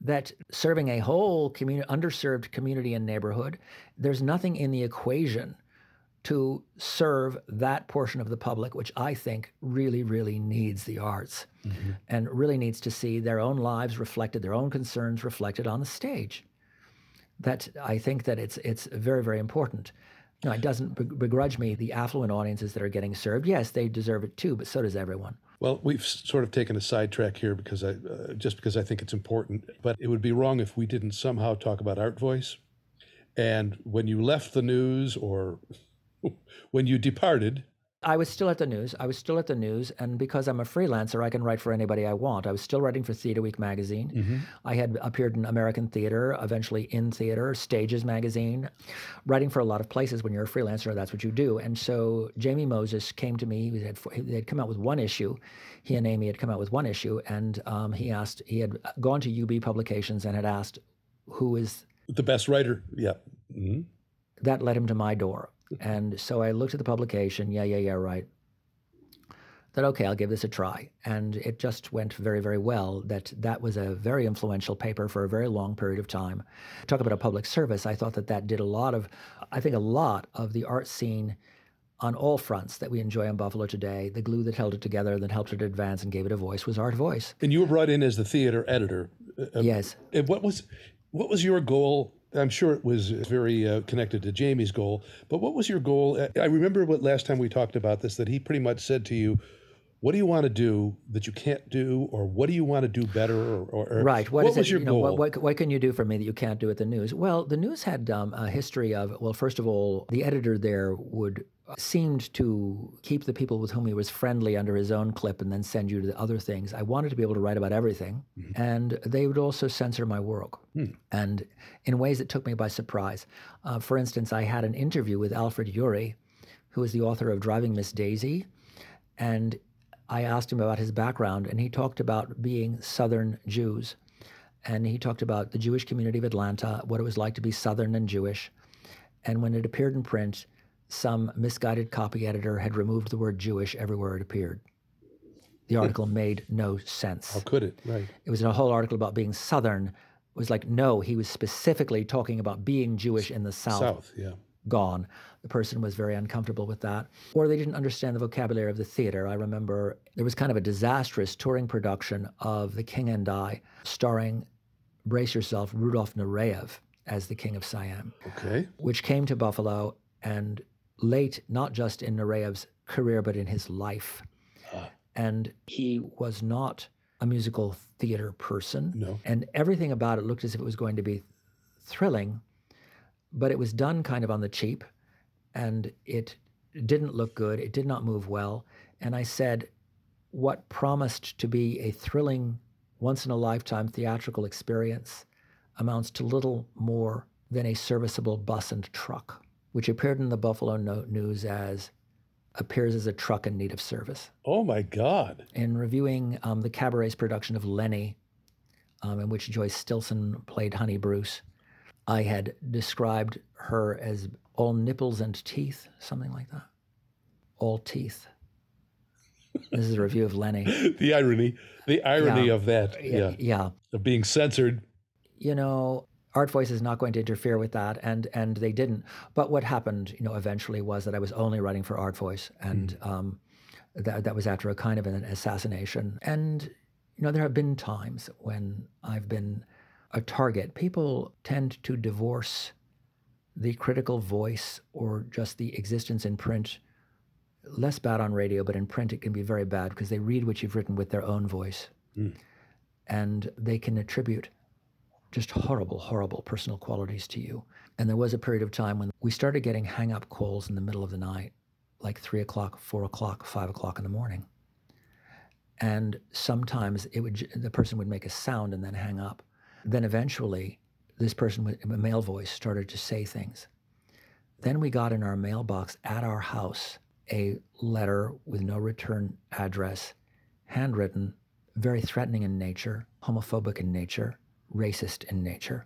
that serving a whole community, underserved community and neighborhood, there's nothing in the equation to serve that portion of the public, which I think really, really needs the arts mm-hmm. and really needs to see their own lives reflected, their own concerns reflected on the stage. That I think that it's it's very, very important. No, it doesn't begrudge me the affluent audiences that are getting served. Yes, they deserve it too, but so does everyone. Well, we've sort of taken a sidetrack here because I uh, just because I think it's important, but it would be wrong if we didn't somehow talk about Artvoice. And when you left the news or when you departed, I was still at the news. I was still at the news, and because I'm a freelancer, I can write for anybody I want. I was still writing for Theater Week magazine. Mm-hmm. I had appeared in American Theater, eventually in Theater, Stages magazine, writing for a lot of places. When you're a freelancer, that's what you do. And so Jamie Moses came to me. He had, he had come out with one issue. He and Amy had come out with one issue, and um, he asked. He had gone to UB Publications and had asked, "Who is The best writer. Yeah. Mm-hmm. That led him to my door. And so I looked at the publication. Yeah, yeah, yeah, right. Thought, okay, I'll give this a try. And it just went very, very well. That that was a very influential paper for a very long period of time. Talk about a public service. I thought that that did a lot of, I think, a lot of the art scene on all fronts that we enjoy in Buffalo today. The glue that held it together, that helped it advance and gave it a voice, was Artvoice. And you were brought in as the theater editor. Uh, yes. And what was what was your goal? I'm sure it was very uh, connected to Jamie's goal, but what was your goal? I remember what last time we talked about this that he pretty much said to you, "What do you want to do that you can't do, or what do you want to do better?" Or, or right. What, what was it, your you know, goal? What, what, what, can you do for me that you can't do at the news? Well, the news had um, a history of well, first of all, the editor there would seemed to keep the people with whom he was friendly under his own clip and then send you to the other things. I wanted to be able to write about everything, mm-hmm. and they would also censor my work, mm. and in ways that took me by surprise. Uh, for instance, I had an interview with Alfred Uhry, who is the author of Driving Miss Daisy, and I asked him about his background, and he talked about being Southern Jews, and he talked about the Jewish community of Atlanta, what it was like to be Southern and Jewish, and when it appeared in print some misguided copy editor had removed the word Jewish everywhere it appeared. The hmm. article made no sense. How could it? Right. It was a whole article about being Southern. It was like, no, he was specifically talking about being Jewish in the South. South, yeah. Gone. The person was very uncomfortable with that. Or they didn't understand the vocabulary of the theater. I remember there was kind of a disastrous touring production of The King and I, starring, brace yourself, Rudolf Nureyev as the King of Siam. Okay. Which came to Buffalo and late, not just in Nureyev's career, but in his life. Uh, and he was not a musical theater person. No. And everything about it looked as if it was going to be thrilling, but it was done kind of on the cheap and it didn't look good. It did not move well. And I said, what promised to be a thrilling, once in a lifetime theatrical experience amounts to little more than a serviceable bus and truck which appeared in the Buffalo News as appears as a truck in need of service. Oh my God. In reviewing um, the Cabaret's production of Lenny, um, in which Joyce Stilson played Honey Bruce, I had described her as all nipples and teeth, something like that. All teeth. This is a review of Lenny. the irony, the irony yeah. of that. Yeah. Yeah. Of being censored. You know, Artvoice is not going to interfere with that, and and they didn't. But what happened, you know, eventually was that I was only writing for Artvoice, and mm. um, that that was after a kind of an assassination. And you know, there have been times when I've been a target. People tend to divorce the critical voice or just the existence in print. Less bad on radio, but in print it can be very bad because they read what you've written with their own voice, mm. and they can attribute just horrible, horrible personal qualities to you. And there was a period of time when we started getting hang up calls in the middle of the night, like three o'clock, four o'clock, five o'clock in the morning. And sometimes it would the person would make a sound and then hang up. Then eventually, this person with a male voice started to say things. Then we got in our mailbox at our house a letter with no return address, handwritten, very threatening in nature, homophobic in nature, racist in nature.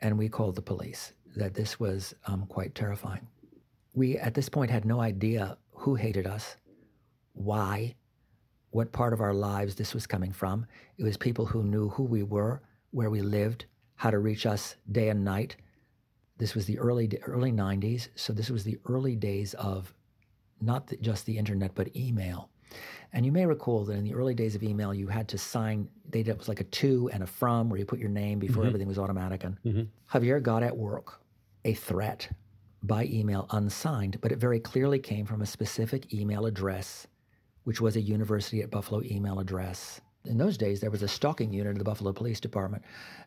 And we called the police, that this was um, quite terrifying. We, at this point, had no idea who hated us, why, what part of our lives this was coming from. It was people who knew who we were, where we lived, how to reach us day and night. This was the early early 90s, so this was the early days of not just the internet but email. And you may recall that in the early days of email, you had to sign, they, it was like a to and a from where you put your name before mm-hmm. everything was automatic. And mm-hmm. Javier got at work a threat by email unsigned, but it very clearly came from a specific email address, which was a University at Buffalo email address. In those days, there was a stalking unit of the Buffalo Police Department,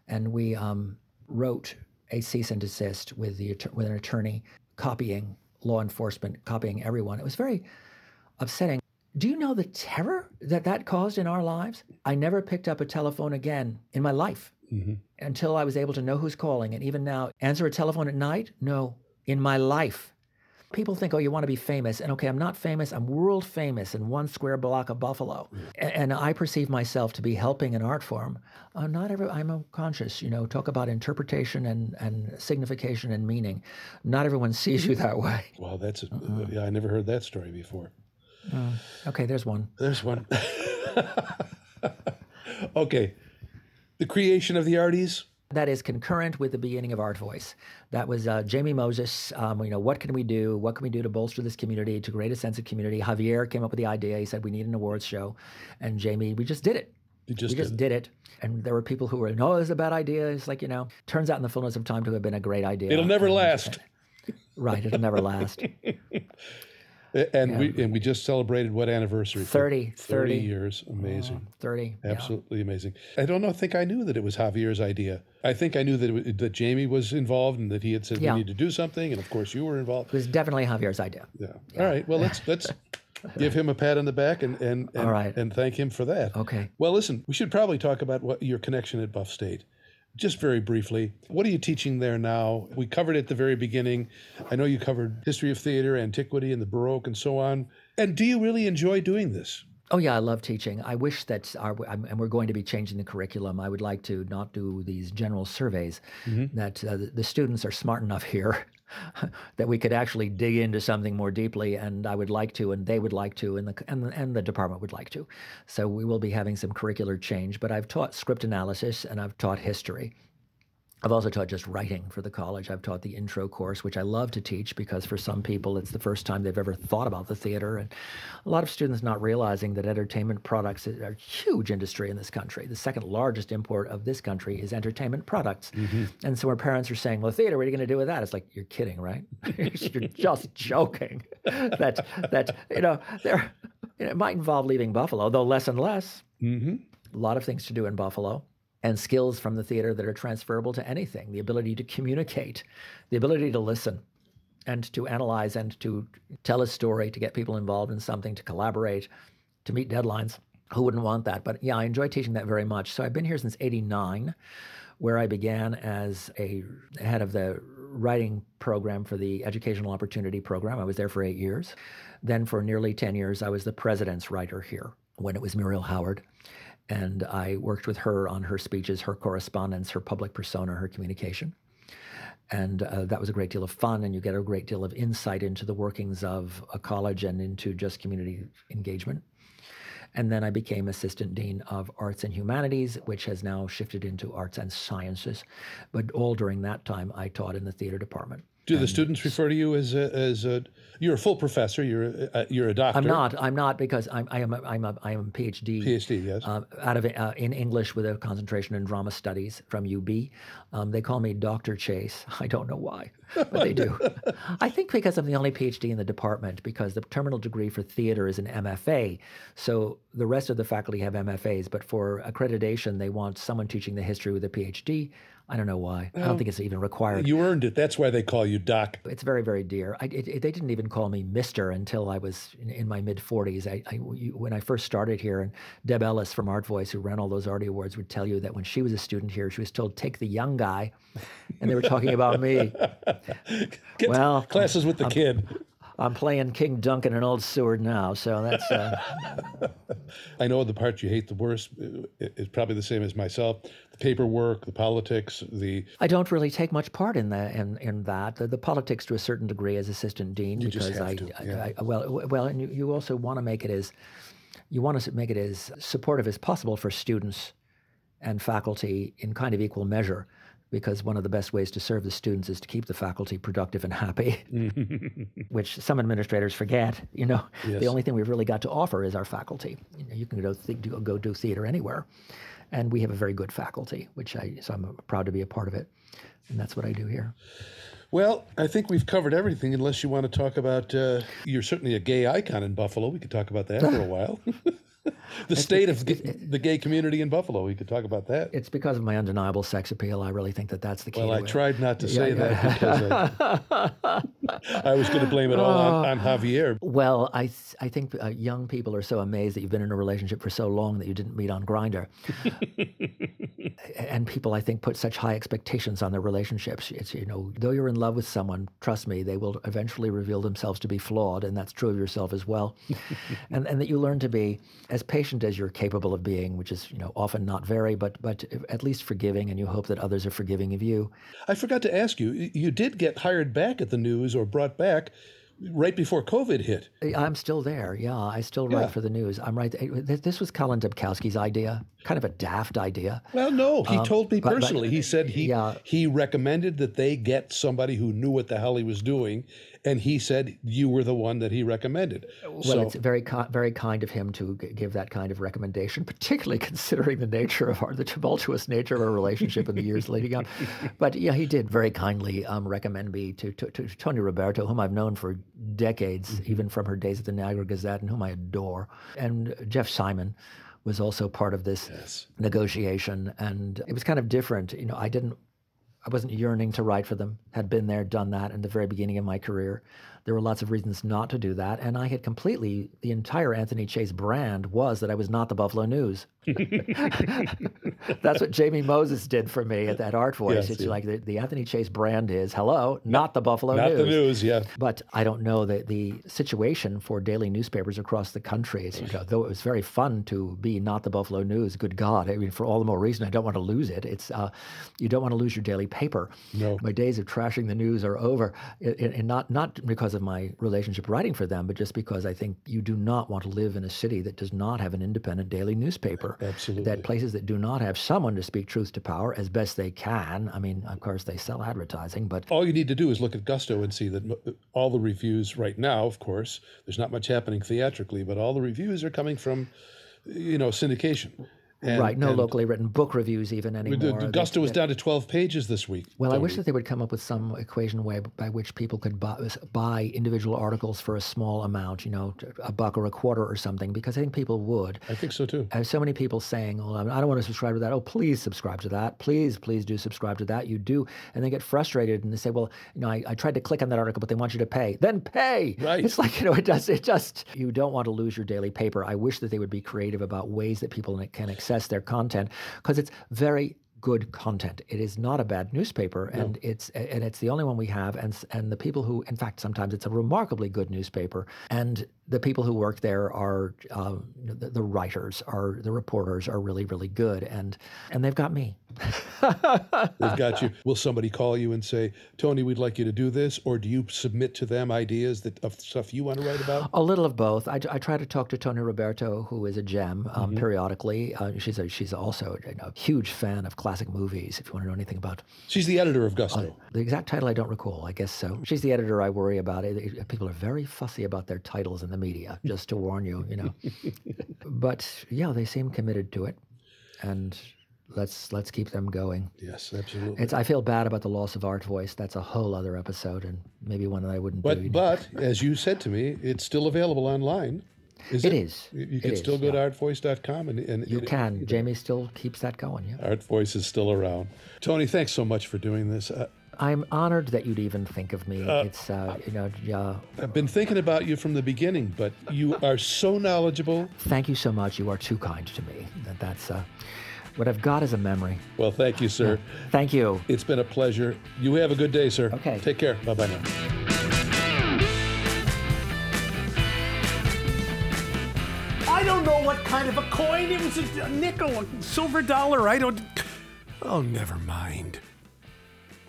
and we um, wrote a cease and desist with the with an attorney copying law enforcement, copying everyone. It was very upsetting. Do you know the terror that that caused in our lives? I never picked up a telephone again in my life mm-hmm. until I was able to know who's calling. And even now, answer a telephone at night? No, in my life. People think, oh, you want to be famous. And okay, I'm not famous. I'm world famous in one square block of Buffalo. A- And I perceive myself to be helping an art form. Uh, not every, I'm conscious, you know, talk about interpretation and, and signification and meaning. Not everyone sees you that way. Wow, that's yeah. I never heard that story before. Okay, there's one. There's one. okay, the creation of the arties. That is concurrent with the beginning of Artvoice. That was uh, Jamie Moses. Um, you know, what can we do? What can we do to bolster this community, to create a sense of community? Javier came up with the idea. He said we need an awards show, and Jamie, we just did it. Just we just did it. And there were people who were, no, it was a bad idea. It's like, you know, turns out in the fullness of time to have been a great idea. It'll never And- last. Right, it'll never last. And we and we just celebrated what anniversary? 30, 30. years. Amazing. 30. yeah. Absolutely amazing. I don't know. think I knew that it was Javier's idea. I think I knew that it, that Jamie was involved and that he had said Yeah. we need to do something, and of course you were involved. It was definitely Javier's idea. Yeah. All right. Well, let's let's give him a pat on the back and and and, right. and thank him for that. Okay. Well, listen, we should probably talk about what your connection at Buff State. Just very briefly, what are you teaching there now? We covered it at the very beginning. I know you covered history of theater, antiquity, and the Baroque, and so on. And do you really enjoy doing this? Oh yeah, I love teaching. I wish that our and we're going to be changing the curriculum. I would like to not do these general surveys. That uh, the students are smart enough here that we could actually dig into something more deeply, and I would like to, and they would like to, and the and the, and the department would like to. So we will be having some curricular change. But I've taught script analysis and I've taught history. I've also taught just writing for the college. I've taught the intro course, which I love to teach because for some people it's the first time they've ever thought about the theater. And a lot of students not realizing that entertainment products are a huge industry in this country. The second largest import of this country is entertainment products. And so our parents are saying, well, theater, what are you going to do with that? It's like, you're kidding, right? you're just joking. that, that you know, there, you know, it might involve leaving Buffalo, though less and less. Mm-hmm. A lot of things to do in Buffalo and skills from the theater that are transferable to anything the ability to communicate, the ability to listen and to analyze and to tell a story, to get people involved in something, to collaborate, to meet deadlines. Who wouldn't want that? But yeah, I enjoy teaching that very much. So I've been here since 89, where I began as a head of the writing program for the Educational Opportunity Program. I was there for eight years. Then for nearly 10 years, I was the president's writer here when it was Muriel Howard and I worked with her on her speeches, her correspondence, her public persona, her communication. And uh, that was a great deal of fun, and you get a great deal of insight into the workings of a college and into just community engagement. And then I became assistant dean of arts and humanities, which has now shifted into arts and sciences. But all during that time, I taught in the theater department. Do the students refer to you as a, as a you're a full professor? You're a, you're a doctor. I'm not. I'm not because I'm. I am. A, I'm. A, I am a PhD. PhD. Yes. uh, out of uh, in English with a concentration in drama studies from UB. Um, they call me Dr. Chase. I don't know why, but they do. I think because I'm the only PhD in the department, because the terminal degree for theater is an MFA. So the rest of the faculty have MFAs, but for accreditation, they want someone teaching the history with a PhD. I don't know why. I don't think it's even required. you earned it. That's why they call you Doc. It's very, very dear. I, it, it- they didn't even call me Mister until I was in, in my mid 40s. I, I- when I first started here, and Deb Ellis from Artvoice, who ran all those Artie Awards, would tell you that when she was a student here, she was told, take the young guy. And they were talking about me. Well, classes with the kid. I'm playing King Duncan in Old Siward now. So that's, uh, I know the part you hate the worst uh, is probably the same as myself. The paperwork, the politics, the I don't really take much part in the in, in that. The, the politics to a certain degree as assistant dean just because I, to, I- I- well well and you, you also want to make it as you want to make it as supportive as possible for students and faculty in kind of equal measure because one of the best ways to serve the students is to keep the faculty productive and happy which some administrators forget you know Yes. the only thing we've really got to offer is our faculty you, know, you can go, th- do, go do theater anywhere and we have a very good faculty which i so i'm proud to be a part of it and that's what i do here Well, I think we've covered everything. Unless you want to talk about, uh, you're certainly a gay icon in Buffalo. We could talk about that for a while. the state of the, the gay community in Buffalo. We could talk about that. it's because of my undeniable sex appeal i really think that that's the key Well, I it. tried not to say that because uh, I was going to blame it all on, Uh, on Javier. Well, I I think uh, young people are so amazed that you've been in a relationship for so long that you didn't meet on Grindr, and people I think put such high expectations on their relationships. It's you know, though you're in love with someone, trust me, they will eventually reveal themselves to be flawed, and that's true of yourself as well, and and that you learn to be as patient as you're capable of being, which is you know often not very, but but at least forgiving, and you hope that others are forgiving of you. I forgot to ask you. You did get hired back at the news or brought back right before COVID hit. I'm still there. Yeah, I still write Yeah. for the news. I'm right. th- This was Colin Dabkowski's idea, kind of a daft idea. Well, no, he told me Um, but- but- personally. he said he yeah. he recommended that they get somebody who knew what the hell he was doing, and he said you were the one that he recommended. Well, so it's very ki- very kind of him to g- give that kind of recommendation, particularly considering the nature of our the tumultuous nature of our relationship in the years leading up. But yeah, he did very kindly um, recommend me to, to, to Toni Ruberto, whom I've known for decades, Mm-hmm. even from her days at the Niagara Gazette, and whom I adore, and Jeff Simon. Was also part of this negotiation, and it was kind of different. You know, I didn't I wasn't yearning to write for them. Had been there, done that in the very beginning of my career. There were lots of reasons not to do that, and I had completely the entire Anthony Chase brand was that I was not the Buffalo News. That's what Jamie Moses did for me at that Artvoice. Yes, it's yeah. like the, the Anthony Chase brand is hello, not the Buffalo not News. Not the news, yeah. But I don't know that the situation for daily newspapers across the country is, you know, though it was very fun to be not the Buffalo News, good God. I mean, for all the more reason I don't want to lose it. It's, uh, you don't want to lose your daily paper. No. My days of trashing the news are over. And and not, not because of my relationship writing for them, but just because I think you do not want to live in a city that does not have an independent daily newspaper. Absolutely. That places that do not have someone to speak truth to power as best they can. I mean, of course, they sell advertising, but All you need to do is look at Gusto and see that uh, all the reviews right now, of course, there's not much happening theatrically, but all the reviews are coming from, you know, syndication. And- right, no locally written book reviews even anymore. the Gusto was down to 12 pages this week. Well, I wish that they would come up with some equation way by which people could buy, buy individual articles for a small amount, you know, a buck or a quarter or something, because I think people would. I think so too. I have so many people saying, oh, "Well, I don't want to subscribe to that." Oh, please subscribe to that. Please, please do subscribe to that. You do, and they get frustrated and they say, "Well, you know, I, I tried to click on that article, but they want you to pay. Then pay." Right. It's like you know, it does. It just you don't want to lose your daily paper. I wish that they would be creative about ways that people can access their content because it's very good content. It is not a bad newspaper, and it's and it's the only one we have. And and the people who, in fact, sometimes it's a remarkably good newspaper. And the people who work there are um, the, the writers, are the reporters are really really good, and and they've got me. They've got you. Will somebody call you and say, Tony, we'd like you to do this? Or do you submit to them ideas that of stuff you want to write about? A little of both. I, I try to talk to Toni Ruberto, who is a gem, um, periodically. Uh, she's a, she's also a huge fan of classic movies. If you want to know anything about She's the editor of Gusto. The exact title I don't recall. I guess so. She's the editor I worry about. It, people are very fussy about their titles in the media, just to warn you, you know. but yeah, they seem committed to it, and let's let's keep them going. yes, absolutely. It's I feel bad about the loss of Artvoice. That's a whole other episode, and maybe one that I wouldn't do. But but as you said to me, it's still available online. Is it, It is. You you It can is, still go to artvoice.com and, and you it- can. Jamie still keeps that going. Yeah. Artvoice is still around. Tony, thanks so much for doing this. Uh, I'm honored that you'd even think of me. it's uh, you know, yeah. I've been thinking about you from the beginning, but you are so knowledgeable. Thank you so much. You are too kind to me. That that's uh, what I've got is a memory. Well, thank you, sir. Thank you. It's been a pleasure. You have a good day, sir. Okay. Take care. Bye bye now. I don't know what kind of a coin. It was a, a nickel, a silver dollar. I don't. Oh, never mind.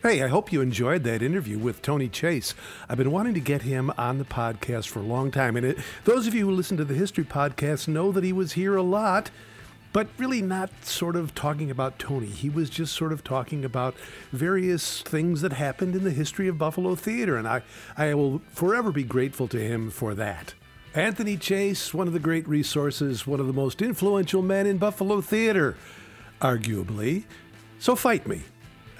Hey, I hope you enjoyed that interview with Tony Chase. I've been wanting to get him on the podcast for a long time. And it, those of you who listen to the History Podcast know that he was here a lot, but really not sort of talking about Tony. He was just sort of talking about various things that happened in the history of Buffalo theater. And I, I will forever be grateful to him for that. Anthony Chase, one of the great resources, one of the most influential men in Buffalo theater, arguably. So fight me.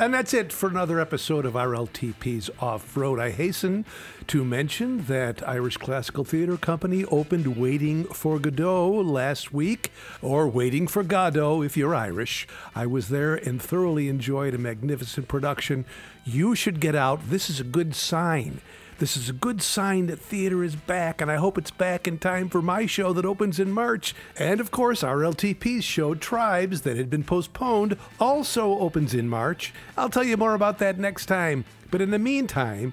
And that's it for another episode of RLTP's Off Road. I hasten to mention that Irish Classical Theater Company opened Waiting for Godot last week, or Waiting for Godot if you're Irish. I was there and thoroughly enjoyed a magnificent production. You should get out. This is a good sign This is a good sign that theater is back, and I hope it's back in time for my show that opens in March. And of course, RLTP's show, Tribes, that had been postponed, also opens in March. I'll tell you more about that next time. But in the meantime,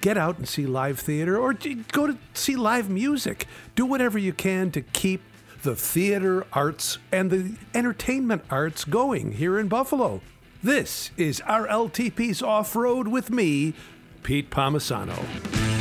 get out and see live theater or go to see live music. Do whatever you can to keep the theater arts and the entertainment arts going here in Buffalo. This is RLTP's Off Road with me, Pete Palmisano.